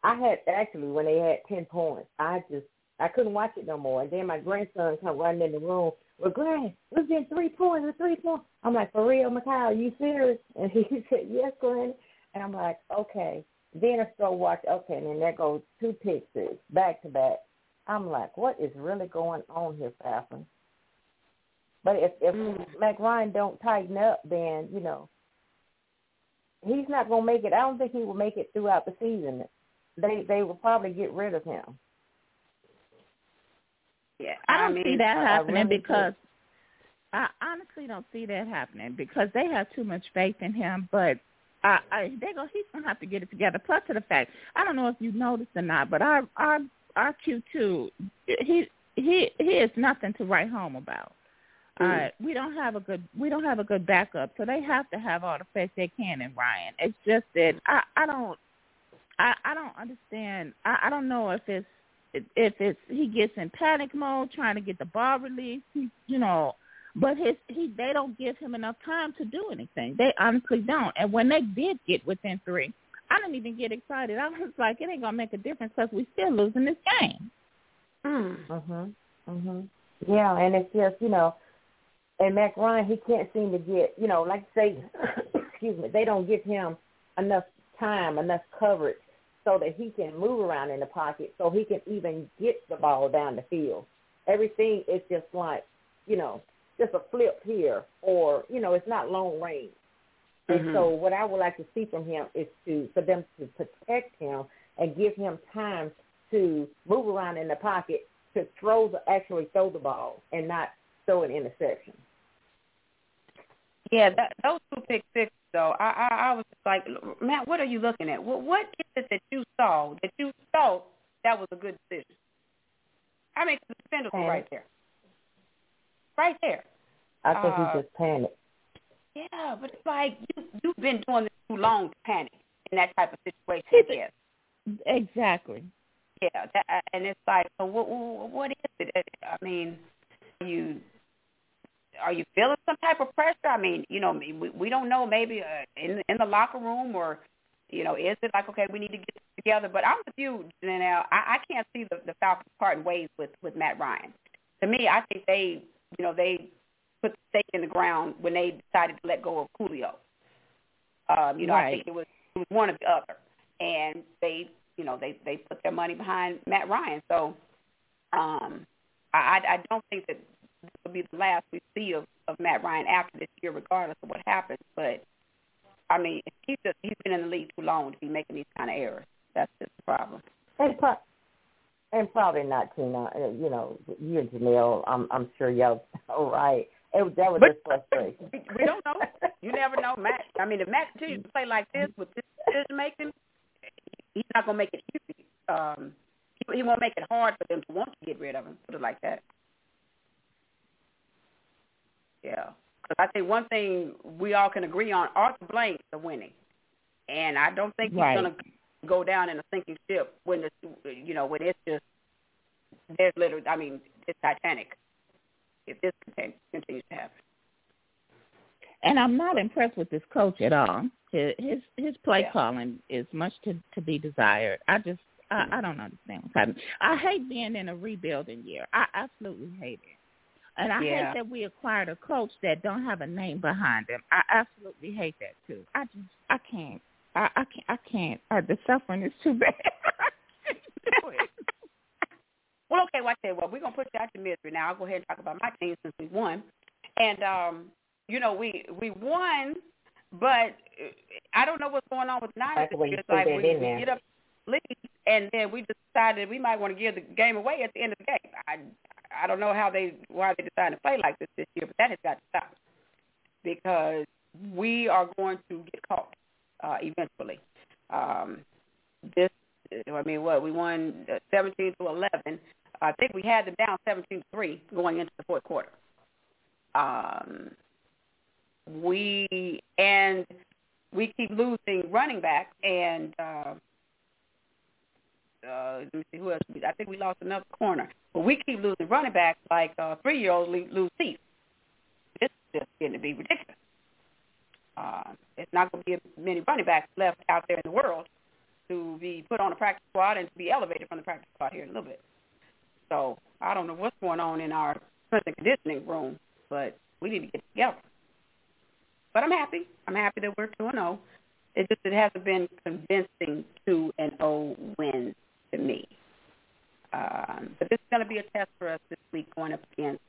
I had actually when they had ten points, I just I couldn't watch it no more. And then my grandson come running in the room. Well, Grand, we've been three points, we're three points. I'm like, for real, Mikhail, you serious? And he said, yes, Grand. And I'm like, okay. Then I start watching. Okay, and then there goes two pictures back to back. I'm like, what is really going on here, Falcon? But if if Mm. Matt Ryan don't tighten up, then you know he's not going to make it. I don't think he will make it throughout the season. They they will probably get rid of him. Yeah, I don't mean, see that I happening really do. because I honestly don't see that happening because they have too much faith in him. But I, I they go he's gonna have to get it together. Plus to the fact I don't know if you noticed or not, but our our our Q two he he he is nothing to write home about. Mm. Uh, we don't have a good we don't have a good backup, so they have to have all the faith they can in Ryan. It's just that I I don't I I don't understand. I I don't know if it's if it's he gets in panic mode trying to get the ball released, he, you know, but his he they don't give him enough time to do anything. They honestly don't. And when they did get within three, I didn't even get excited. I was like, it ain't gonna make a difference because we still losing this game. Mm. Mhm. Mhm. Yeah, and it's just you know, and Matt Ryan he can't seem to get you know like say, excuse me, they don't give him enough time, enough coverage so that he can move around in the pocket, so he can even get the ball down the field. Everything is just like you know, just a flip here, or you know, it's not long range. And Mhm. so, what I would like to see from him is to for them to protect him and give him time to move around in the pocket to throw the actually throw the ball and not throw an interception. Yeah, that, those two pick sixes though, I, I I was just like, Matt, what are you looking at? What what is it that you saw that you thought that was a good decision? I mean, the defenders were right there, right there. I think uh, he just panicked. Yeah, but it's like you you've been doing this too long to panic in that type of situation. Yes. Exactly. Yeah, that, and it's like, so what? What is it? I mean, you are you feeling some type of pressure? I mean, you know, we we don't know. Maybe uh, in in the locker room, or you know, is it like okay, we need to get together? But I'm with you, Janelle. I, I can't see the the Falcons parting ways with with Matt Ryan. To me, I think they, you know, they put the stake in the ground when they decided to let go of Julio. Um, you know, right. I think it was it was one or the other, and they, you know, they they put their money behind Matt Ryan. So, um, I I don't think that this will be the last we see of of Matt Ryan after this year, regardless of what happens. But I mean, he's just he's been in the league too long to be making these kind of errors. That's just the problem. And, pro- and probably not Tina. uh, You know, you and Janelle. I'm I'm sure y'all. All right. It, that was But- just frustration. We, don't know. You never know, Matt. I mean, if Matt continues to play like this with this decision making, he's not gonna make it easy. Um, he, he won't make it hard for them to want to get rid of him. Put it like that. Yeah, because I think one thing we all can agree on: Arthur Blank are winning, and I don't think he's Right. gonna go down in a sinking ship when it's you know when it's just there's literally. I mean, it's Titanic. If this continues to happen. And I'm not impressed with this coach at all. His his, his play Yeah. calling is much to to be desired. I just I, I don't understand what's happening. I hate being in a rebuilding year. I absolutely hate it. And I Yeah. hate that we acquired a coach that don't have a name behind him. I absolutely hate that too. I just I can't. I, I can't. I can't. Uh, the suffering is too bad. I can't do it. Well, okay, well, I tell you what, we're gonna put you out your misery now. I'll go ahead and talk about my team since we won, and um, you know we we won, but uh, I don't know what's going on with the Niners. Like this when you year. It's put like that we, we get up lead, and then we just decided we might want to give the game away at the end of the game. I I don't know how they why they decided to play like this this year, but that has got to stop because we are going to get caught uh, eventually. Um, this, I mean, what we won uh, 17 to 11. I think we had them down 17 to three going into the fourth quarter. Um, we and we keep losing running back and. Uh, uh, let me see who else. I think we lost another corner, but we keep losing running backs like uh, three year olds lose, teeth. This is just getting to be ridiculous. Uh, it's not going to be many running backs left out there in the world to be put on a practice squad and to be elevated from the practice squad here in a little bit. So I don't know what's going on in our strength and conditioning room, but we need to get together. But I'm happy. I'm happy that we're two and zero. It just it hasn't been convincing two and zero wins to me. Um, but this is going to be a test for us this week going up against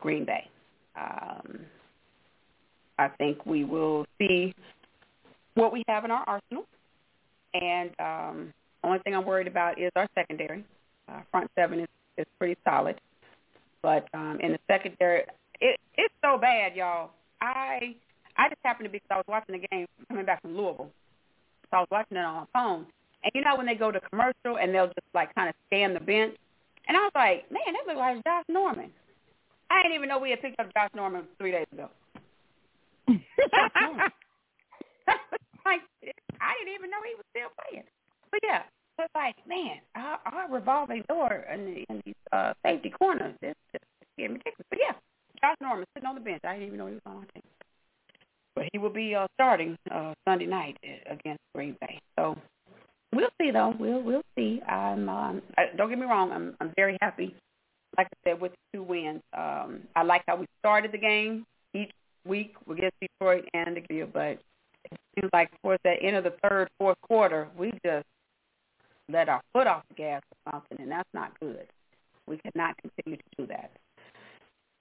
Green Bay. Um, I think we will see what we have in our arsenal. And um, only thing I'm worried about is our secondary. Uh, front seven is, is pretty solid. But um, in the secondary, it, it's so bad, y'all. I I just happened to be, because I was watching the game coming back from Louisville. So I was watching it on my phone. And you know when they go to commercial and they'll just like kind of scan the bench? And I was like, man, that looks like Josh Norman. I didn't even know we had picked up Josh Norman three days ago. like I didn't even know he was still playing. But yeah, it's like, man, our, our revolving door in, the, in these uh, safety corners is just getting ridiculous. But yeah, Josh Norman sitting on the bench. I didn't even know he was on our team. But he will be uh, starting uh, Sunday night against Green Bay. So we'll see, though. We'll we'll see. I'm um, I, don't get me wrong. I'm I'm very happy. Like I said, with the two wins, um, I like how we started the game each week against Detroit and the Gear, but it seems like towards the end of the third, fourth quarter, we just let our foot off the gas or something, and that's not good. We cannot continue to do that.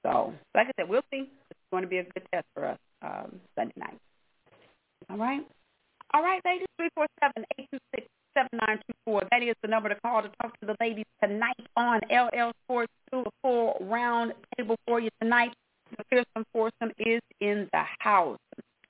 So, like I said, we'll see. It's going to be a good test for us um, Sunday night. All right? All right, ladies, 347-826-7924. That is the number to call to talk to the ladies tonight on LL Sports 2, a full round table for you tonight. The Fearsome Foursome is in the house.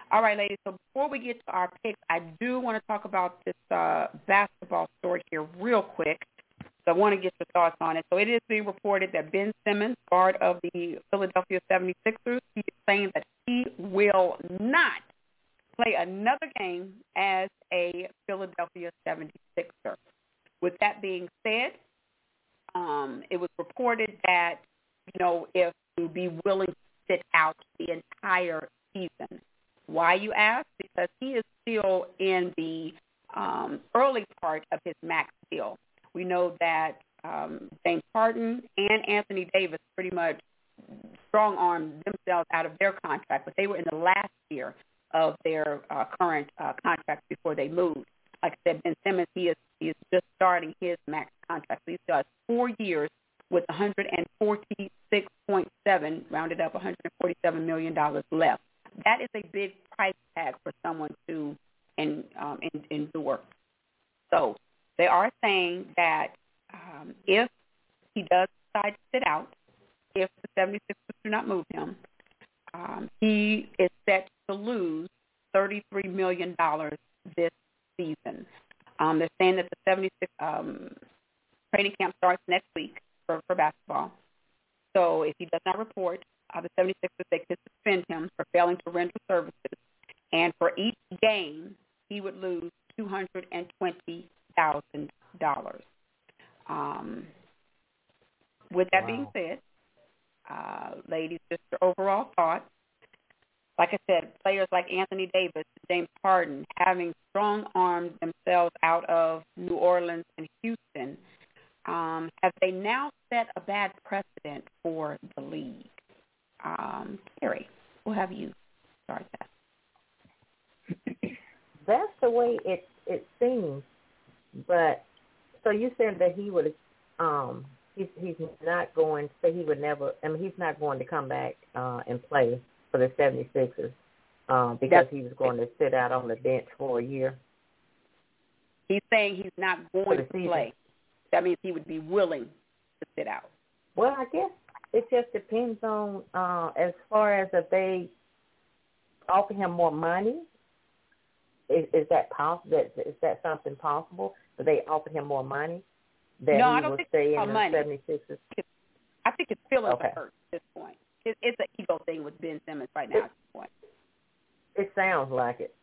All right, ladies, so before we get to our picks, I do want to talk about this uh, basketball story here real quick. So I want to get your thoughts on it. So it is being reported that Ben Simmons, guard of the Philadelphia 76ers, he is saying that he will not play another game as a Philadelphia 76er. With that being said, um, it was reported that, you know, if you be willing to sit out the entire season. Why, you ask? Because he is still in the um, early part of his max deal. We know that um, James Harden and Anthony Davis pretty much strong-armed themselves out of their contract, but they were in the last year of their uh, current uh, contract before they moved. Like I said, Ben Simmons, he is he is just starting his max contract. So he still has four years with 146.7, rounded up 147 million dollars left. That is a big price tag for someone to um, endure. So they are saying that um, if he does decide to sit out, if the 76ers do not move him, um, he is set to lose $33 million this season. Um, they're saying that the 76 um, training camp starts next week for, for basketball. So if he does not report, uh, the 76ers, they could suspend him for failing to render services. And for each game, he would lose $220,000. Um, with that wow. being said, uh, ladies, just your overall thoughts. Like I said, players like Anthony Davis, James Harden, having strong-armed themselves out of New Orleans and Houston, um, have they now set a bad precedent for the league? Um, Carrie, we'll have you start that. That's the way it it seems, but so you said that he would um he's he's not going say he would never I mean he's not going to come back uh and play for the 76ers um because That's, he was going to sit out on the bench for a year. He's saying he's not going to play. That means he would be willing to sit out. Well, I guess it just depends on uh as far as if they offer him more money. Is, is that possible? Is that something possible? That they offer him more money? That no, he I don't think stay it's in money. 76ers? I think it's feelings okay. hurt at this point. It, it's an ego thing with Ben Simmons right now it, at this point. It sounds like it.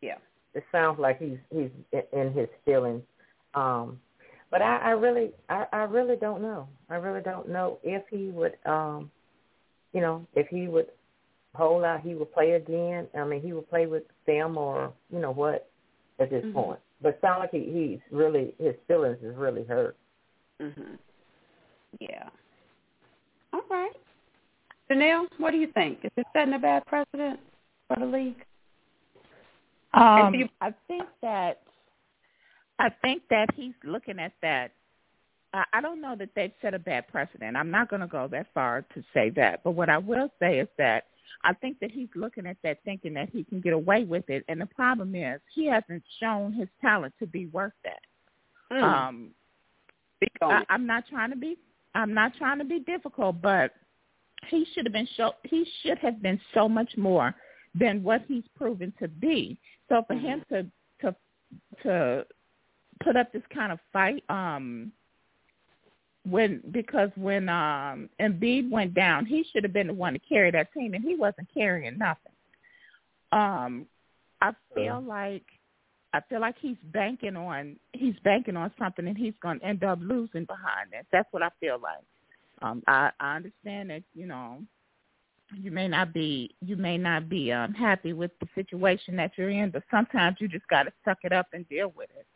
Yeah. It sounds like he's he's in his feelings. Um, but I, I really I, I really don't know. I really don't know if he would um you know, if he would hold out he would play again. I mean he would play with them or you know what at this mm-hmm. point. But it sounds like he, he's really his feelings is really hurt. Mhm. Yeah. All right. Janelle, what do you think? Is it setting a bad precedent for the league? Um, you- I think that I think that he's looking at that. I, I don't know that they've set a bad precedent. I'm not going to go that far to say that. But what I will say is that I think that he's looking at that thinking that he can get away with it. And the problem is he hasn't shown his talent to be worth that. Mm. Um, I, I'm not trying to be I'm not trying to be difficult, but he should have been show he should have been so much more than what he's proven to be. So for mm-hmm. him to to to put up this kind of fight, um, when because when um Embiid went down, he should have been the one to carry that team, and he wasn't carrying nothing. Um, I feel like I feel like he's banking on he's banking on something, and he's going to end up losing behind this. That's what I feel like. Um, I, I understand that you know you may not be you may not be um, happy with the situation that you're in, but sometimes you just got to suck it up and deal with it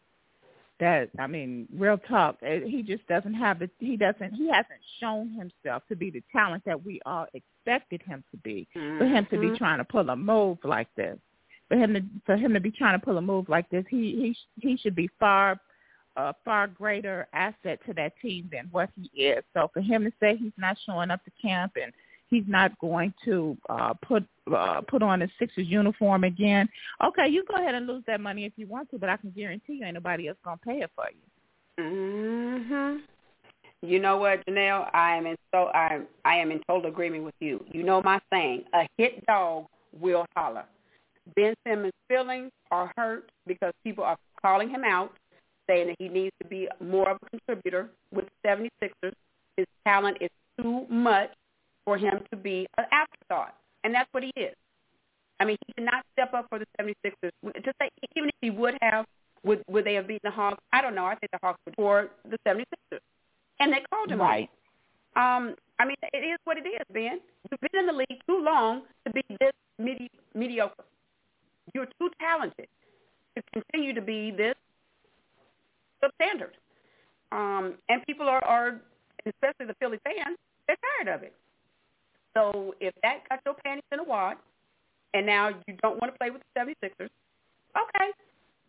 that I mean, real talk. He just doesn't have the he doesn't he hasn't shown himself to be the talent that we all expected him to be. Mm-hmm. For him to be trying to pull a move like this, for him to for him to be trying to pull a move like this, he he he should be far a far greater asset to that team than what he is. So for him to say he's not showing up to camp and he's not going to uh, put uh, put on a Sixers uniform again. Okay, you go ahead and lose that money if you want to, but I can guarantee you ain't nobody else gonna pay it for you. Mhm. You know what, Janelle? I am in so I I am in total agreement with you. You know my saying: a hit dog will holler. Ben Simmons' feelings are hurt because people are calling him out, saying that he needs to be more of a contributor with the 76ers. His talent is too much for him to be an afterthought, and that's what he is. I mean, he did not step up for the 76ers. To say, even if he would have, would would they have beaten the Hawks? I don't know. I think the Hawks would for the 76ers, and they called him right. Um, I mean, it is what it is, Ben. You've been in the league too long to be this medi- mediocre. You're too talented to continue to be this substandard. Um, and people are, are, especially the Philly fans, they're tired of it. So if that got your panties in a wad, and now you don't want to play with the 76ers, okay.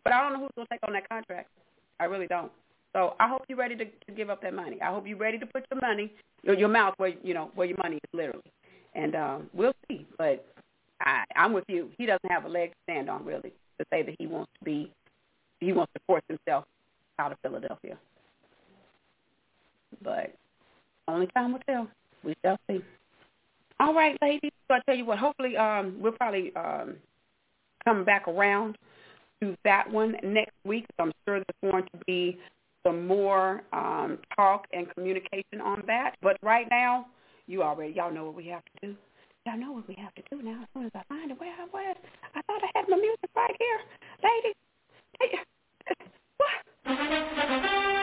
But I don't know who's going to take on that contract. I really don't. So I hope you're ready to, to give up that money. I hope you're ready to put your money, your, your mouth where you know where your money is literally. And um, we'll see. But I, I'm with you. He doesn't have a leg to stand on really to say that he wants to be, he wants to force himself out of Philadelphia. But only time will tell. We shall see. All right, ladies. So I tell you what. Hopefully, um, we'll probably um, come back around to that one next week. I'm sure there's going to be some more um, talk and communication on that. But right now, you already y'all know what we have to do. Y'all know what we have to do now. As soon as I find it, where I was, I thought I had my music right here, ladies. Hey, what?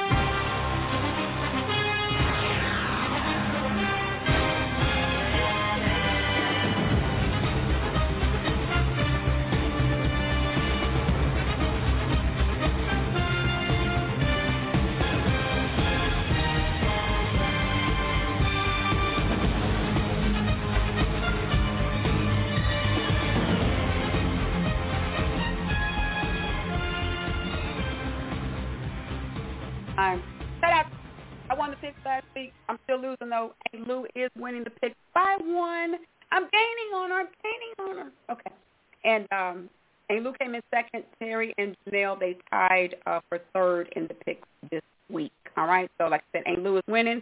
Won the picks last week. I'm still losing though. And Lou is winning the picks by one. I'm gaining on her. I'm gaining on her. Okay. And um, and Lou came in second. Terry and Janelle they tied uh, for third in the picks this week. All right. So like I said, Aunt Lou is winning.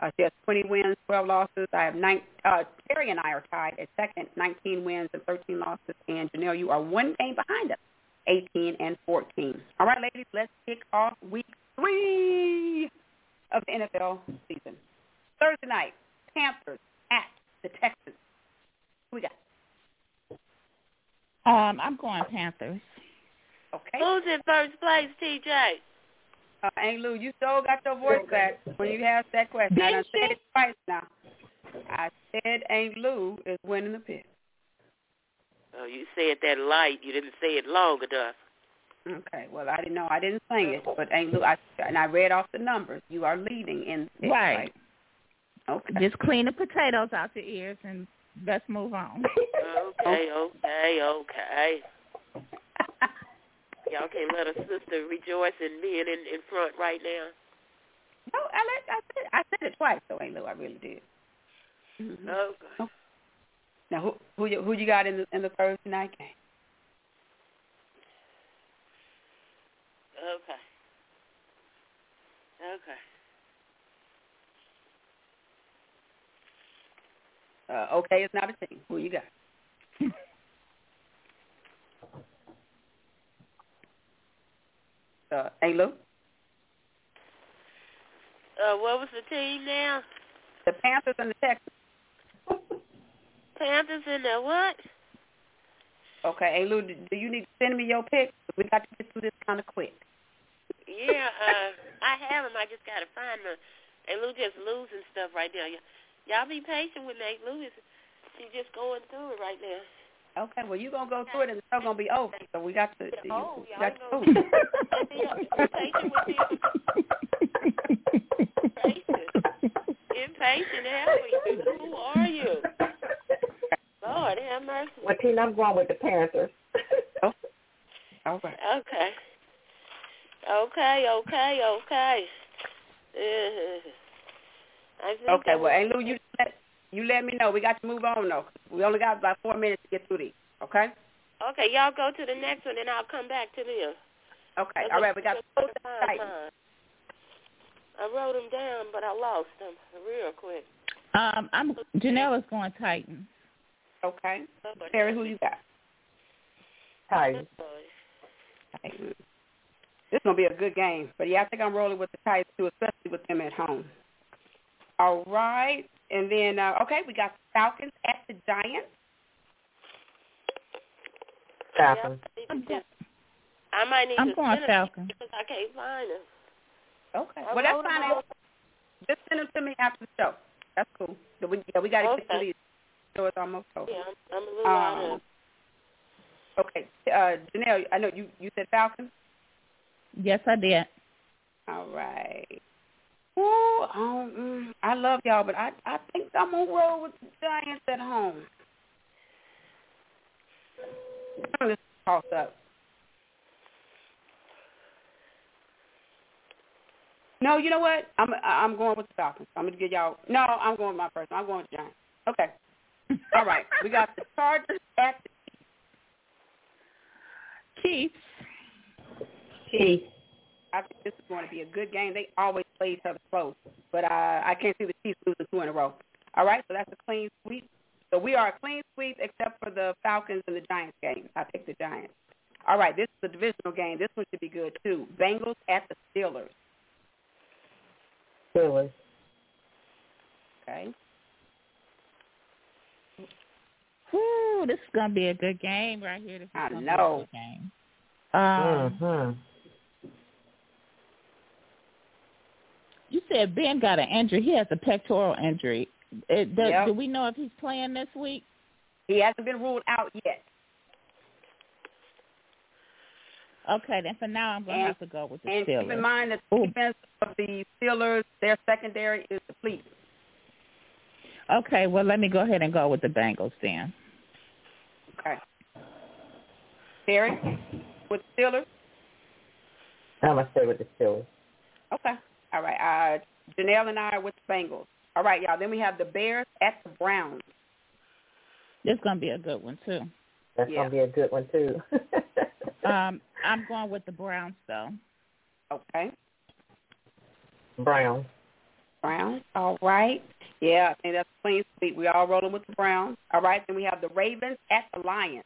Uh, she has 20 wins, 12 losses. I have nine. Uh, Terry and I are tied at second, 19 wins and 13 losses. And Janelle, you are one game behind us, 18 and 14. All right, ladies, let's kick off week three of the NFL season. Thursday night, Panthers at the Texans. Who we got? Um, I'm going Panthers. Okay. Who's in first place, TJ? Uh, Aunt Lou, you still got your voice back when you asked that question. I said it twice now. I said Aunt Lou is winning the pick. Oh, you said that light. You didn't say it long enough. Okay. Well, I didn't know. I didn't sing it, but Aunt Lou, I, and I read off the numbers. You are leading in the Right. right? Okay. Just clean the potatoes out your ears and let's move on. Okay, okay, okay. Y'all can't let a sister rejoice in being in, in front right now. No, I let, I said I said it twice though, Aunt Lou. I really did. Mhm. Okay. Now, who who you, who you got in the in the Thursday night game? Okay. Okay. Uh, okay, it's not a team. Who you got? uh, Lou? Uh, what was the team now? The Panthers and the Texans. Panthers in the what? Okay, Lou, do you need to send me your picks? We got to get through this kind of quick. Yeah, uh, I have them. I just gotta find them. And Lou just losing stuff right now. Y- y'all be patient with me. Lou she's just going through it right now. Okay, well you gonna go through it and it's still gonna be over. So we got to. you- Oh, we y'all got to know. move. Be patient with me. Patient. Impatient, have we? Who are you? Lord have mercy. Well, Tina, I'm going with the Panthers. All right. Okay. Okay, okay, okay. Uh, Okay, well, was- hey Lou, you let you let me know. We got to move on though. We only got about four minutes to get through these. Okay. Okay, y'all go to the next one, and I'll come back to them. Okay. All right. We got Because both I Titans. I wrote them down, but I lost them real quick. Um, I'm Janelle is going Titans. Okay. Somebody Terry, who you got? Titans. is- Titans. This is gonna be a good game. But yeah, I think I'm rolling with the Titans too, especially with them at home. All right, and then uh, okay, we got Falcons at the Giants. Falcons. Yeah, I might need I'm going Falcons. because I can't find them. Okay. I Well, that's fine. all. Just send them to me after the show. That's cool. So we, yeah, we got to get Okay. to these. So it's almost over. Yeah, I'm, I'm a little out Um, of. okay. Uh, Janelle, I know you, you said Falcons. Yes, I did. All right. Ooh, um, mm, I love y'all, but I I think I'm gonna roll with the Giants at home. I'm just toss up. No, you know what? I'm I'm going with the Falcons. I'm gonna give y'all. No, I'm going with my person. I'm going with the Giants. Okay. All right. We got the Chargers at the Chiefs. Chiefs. I think this is going to be a good game. They always play each other close, but uh, I can't see the Chiefs losing two in a row. All right, so that's a clean sweep. So we are a clean sweep except for the Falcons and the Giants game. I pick the Giants. All right, this is a divisional game. This one should be good too. Bengals at the Steelers. Steelers. Okay. Whew, this is gonna be a good game right here. This is I gonna know. Be a good game. Um, Mm-hmm. Said Ben got an injury. He has a pectoral injury. It, do, Yep. do we know if he's playing this week? He hasn't been ruled out yet. Okay, then for now I'm gonna have to go with the Steelers And keep in mind that the Ooh. defense of the Steelers, their secondary is depleted. Okay, well let me go ahead and go with the Bengals then. Okay. Terry, with the Steelers? I'm gonna stay with the Steelers. Okay. All right. Uh, Janelle and I are with the Bengals. All right, y'all. Then we have the Bears at the Browns. This gonna be a good one too. That's Yeah. gonna be a good one too. Um, I'm going with the Browns though. Okay. Brown. Browns. All right. Yeah, I think that's a clean sweep. We all rolling with the Browns. All right. Then we have the Ravens at the Lions.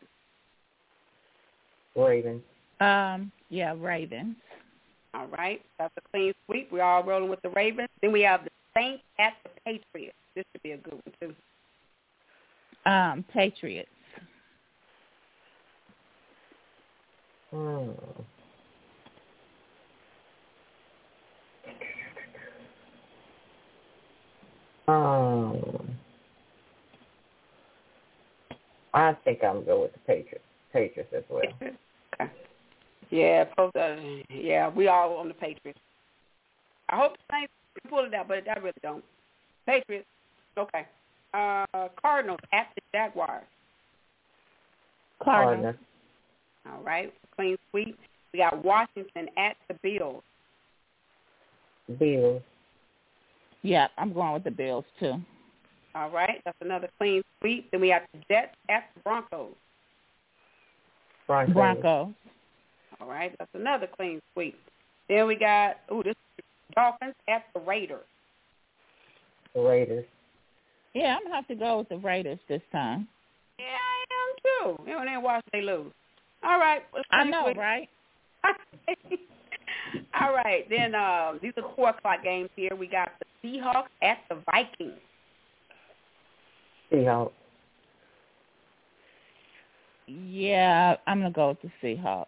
Ravens. Um, yeah, Ravens. All right. That's a clean sweep. We're all rolling with the Ravens. Then we have the Saints at the Patriots. This should be a good one too. Um, Patriots. Hmm. Um, I think I'm going with the Patriots. Patriots as well. Okay. Yeah, post, uh, yeah, we all on the Patriots. I hope the Saints can pull it out, but I really don't. Patriots. Okay. Uh, Cardinals at the Jaguars. Cardinals. Cardinals. All right. Clean sweep. We got Washington at the Bills. Bills. Yeah, I'm going with the Bills too. All right. That's another clean sweep. Then we have the Jets at the Broncos. Broncos. Broncos. All right. That's another clean sweep. Then we got, ooh, this Dolphins at the Raiders. Raiders. Yeah, I'm gonna have to go with the Raiders this time. Yeah, I am too. You know, they watch they lose. All right. I know, sweep. right? All right, then uh, these are four o'clock games here. We got the Seahawks at the Vikings. Seahawks. Yeah, I'm gonna go with the Seahawks.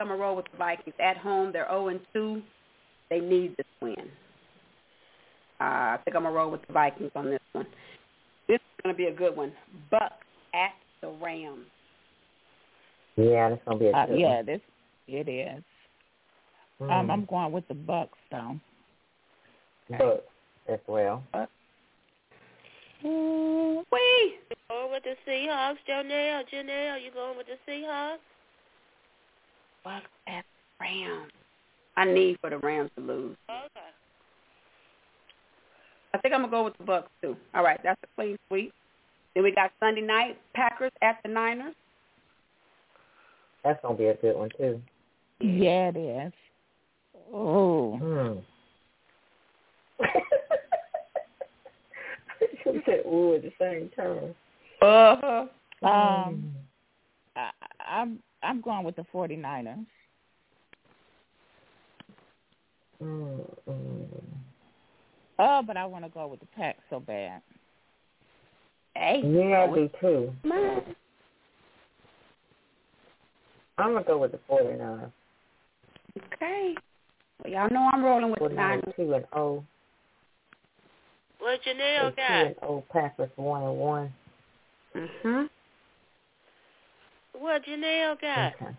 I think I'm gonna roll with the Vikings at home. They're zero and two. They need this win. Uh, I think I'm gonna roll with the Vikings on this one. This is gonna be a good one. Bucks at the Rams. Yeah, that's gonna be a Uh, good yeah, this it is. one. Um, Mm. I'm going with the Bucks though. Bucks as well. Ooh, wee. You going with the Seahawks, Janelle? Janelle, you going with the Seahawks? Bucks at the Rams. I need for the Rams to lose. Okay. I think I'm gonna go with the Bucks too. All right, that's a clean sweep. Then we got Sunday night Packers at the Niners. That's gonna be a good one too. Yeah, it is. Oh, Hmm. she said "ooh" at the same time. Uh-huh. Um, I, I'm I'm going with the 49ers. Mm-mm. Oh, but I want to go with the Pack so bad. Hey, Yeah, I do too. man. I'm gonna go with the 49. Okay. Well, y'all know I'm rolling with the 49 Niners. two and O. What Janelle got? Two and O. Packers one and one. Mhm. What Janelle got? Okay.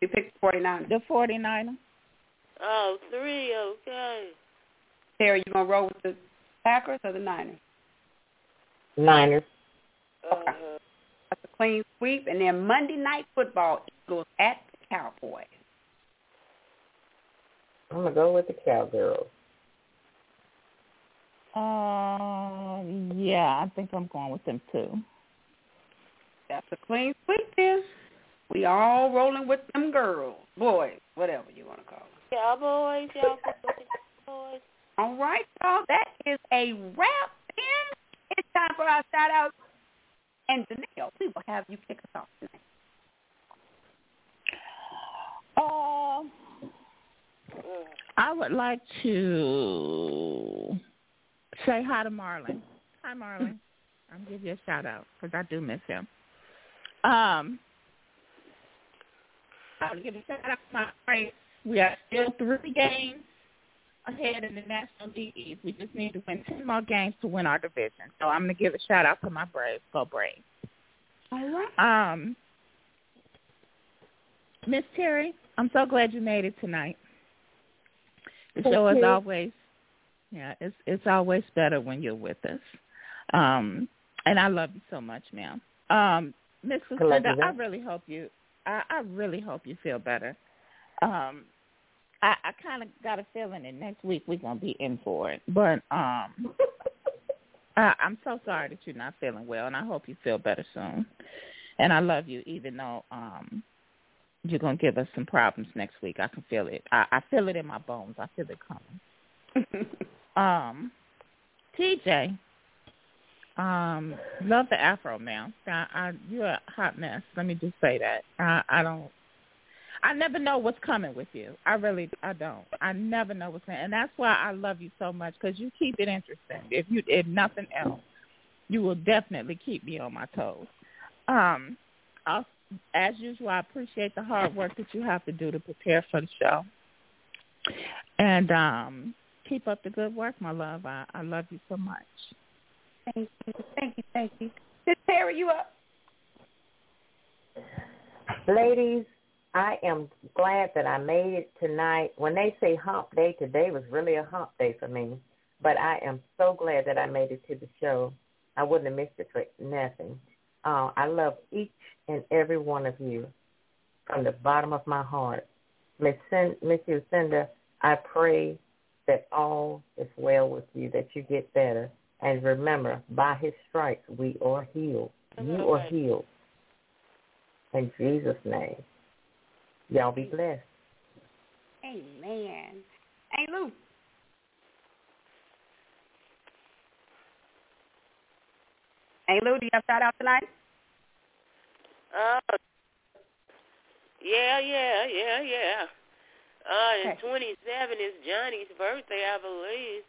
You picked 49ers. The 49ers. Oh, three. Okay. Terry, you gonna roll with the Packers or the Niners? Niners. Uh-huh. That's a clean sweep. And then Monday night football, Eagles at the Cowboys. I'm gonna go with the Cowgirls. Uh, yeah, I think I'm going with them too. That's a clean sweep then. We all rolling with them girls, boys, whatever you want to call them. Cowboys, y'all go with the Cowboys. All right, y'all. That is a wrap. Then it's time for our shout outs. And Janelle, we will have you kick us off tonight. Uh, I would like to say hi to Marlon. Hi, Marlon. I'm gonna give you a shout out because I do miss him. Um, I would give a shout out to my friends. We are still three games ahead in the National League East. We just need to win ten more games to win our division. So I'm gonna give a shout out to my Braves. Go Braves. All right. Um, Miss Terry, I'm so glad you made it tonight. The Thank show is you. always, yeah, it's it's always better when you're with us. Um, and I love you so much, ma'am. Um, Miss Lucinda, I really hope you, I, I really hope you feel better. Um, I, I kind of got a feeling that next week we're gonna be in for it, but um, I, I'm so sorry that you're not feeling well, and I hope you feel better soon. And I love you, even though um, you're gonna give us some problems next week. I can feel it. I, I feel it in my bones. I feel it coming. Um, TJ, um, love the afro, man. I, I, you're a hot mess. Let me just say that. I, I don't. I never know what's coming with you. I really, I don't. I never know what's coming, and that's why I love you so much because you keep it interesting. If you, if nothing else, you will definitely keep me on my toes. Um, I'll, as usual, I appreciate the hard work that you have to do to prepare for the show, and um, keep up the good work, my love. I, I love you so much. Thank you. Thank you. Thank you. Miss Terry, you up? Ladies, I am glad that I made it tonight. When they say hump day, today was really a hump day for me. But I am so glad that I made it to the show. I wouldn't have missed it for nothing. Uh, I love each and every one of you from the bottom of my heart. Miss Miss Lucinda, I pray that all is well with you, that you get better. And remember, by his stripes we are healed. You are healed. In Jesus' name. Y'all be blessed. Amen. Hey, Lou. Hey, Lou, do you have shout out tonight? Uh, yeah, yeah, yeah, yeah. Uh, and Okay. 27 is Johnny's birthday, I believe.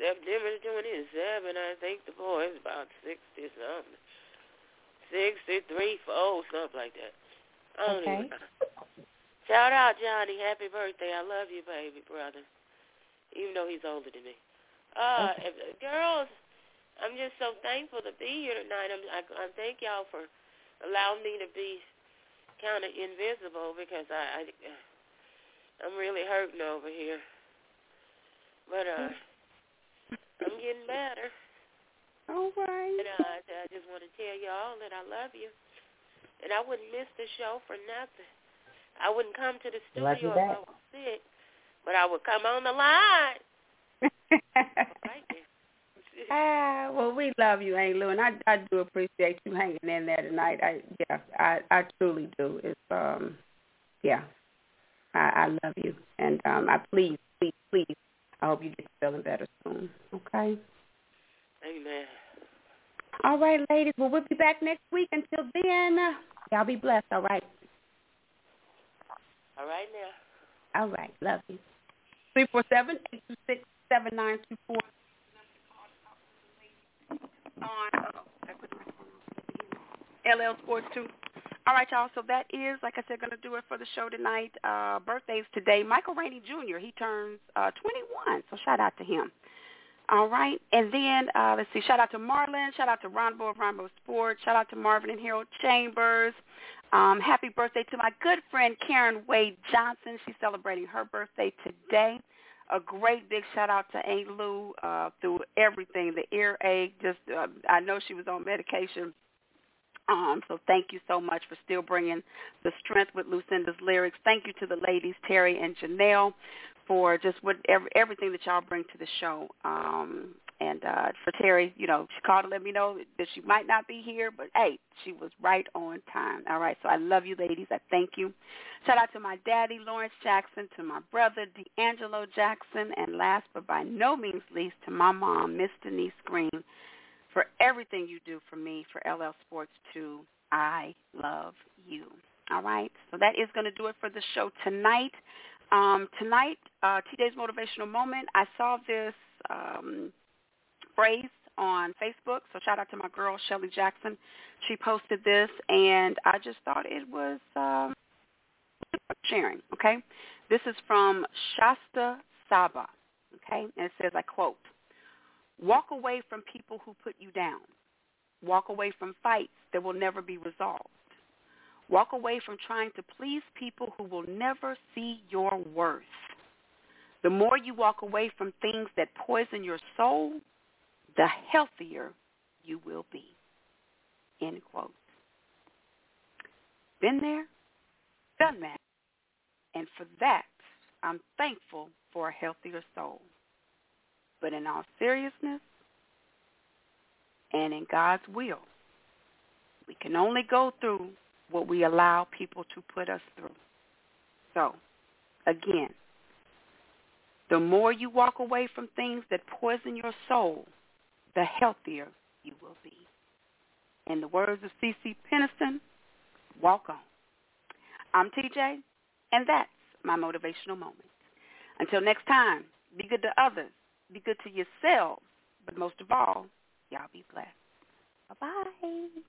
September 27, I think the boy is about 60 something. 63, 4, something like that. Okay. Shout out, Johnny. Happy birthday. I love you, baby brother. Even though he's older than me. Uh, if, girls, I'm just so thankful to be here tonight. I'm, I, I thank y'all for allowing me to be kind of invisible because I, I, I'm really hurting over here. But uh, I'm getting better. All right. And uh, I just want to tell y'all that I love you. And I wouldn't miss the show for nothing. I wouldn't come to the studio if I back. was sick, but I would come on the line. Right there. ah, well, we love you, Aunt Lou, and I I do appreciate you hanging in there tonight. I yeah, I I truly do. It's um, yeah, I I love you, and um, I please please please, I hope you get feeling better soon. Okay. Amen. All right, ladies. Well, we'll be back next week. Until then, uh, y'all be blessed. All right. All right now. All right. Love you. Three four seven eight two six seven nine two four. On uh, LL Sports 2. All right, y'all. So that is, like I said, going to do it for the show tonight. Uh, birthdays today. Michael Rainey Jr. He turns uh, 21, so shout out to him. All right. And then, uh, let's see, shout out to Marlon. Shout out to Ronbo of Ronbo Sports. Shout out to Marvin and Harold Chambers. Um, happy birthday to my good friend Karen Wade Johnson. She's celebrating her birthday today. A great big shout out to Aunt Lou uh, through everything, the earache. Just, uh, I know she was on medication um, so thank you so much for still bringing the strength with Lucinda's lyrics. Thank you to the ladies, Terry and Janelle, for just what every, everything that y'all bring to the show. Um, and uh, for Terry, you know, she called to let me know that she might not be here, but hey, she was right on time. All right, so I love you, ladies. I thank you. Shout out to my daddy, Lawrence Jackson, to my brother, D'Angelo Jackson, and last but by no means least, to my mom, Miss Denise Green for everything you do for me for LL Sports 2. I love you. All right. So that is going to do it for the show tonight. Um, tonight, uh, Motivational Moment, I saw this um, phrase on Facebook. So shout out to my girl, Shelly Jackson. She posted this, and I just thought it was um, sharing, okay? This is from Shasta Saba, okay? And it says, I quote, Walk away from people who put you down. Walk away from fights that will never be resolved. Walk away from trying to please people who will never see your worth. The more you walk away from things that poison your soul, the healthier you will be. End quote. Been there, done that. And for that, I'm thankful for a healthier soul. But in all seriousness and in God's will, we can only go through what we allow people to put us through. So, again, the more you walk away from things that poison your soul, the healthier you will be. In the words of CeCe Peniston, walk on. I'm TJ, and that's my motivational moment. Until next time, be good to others be good to yourselves, but most of all, y'all be blessed. Bye-bye.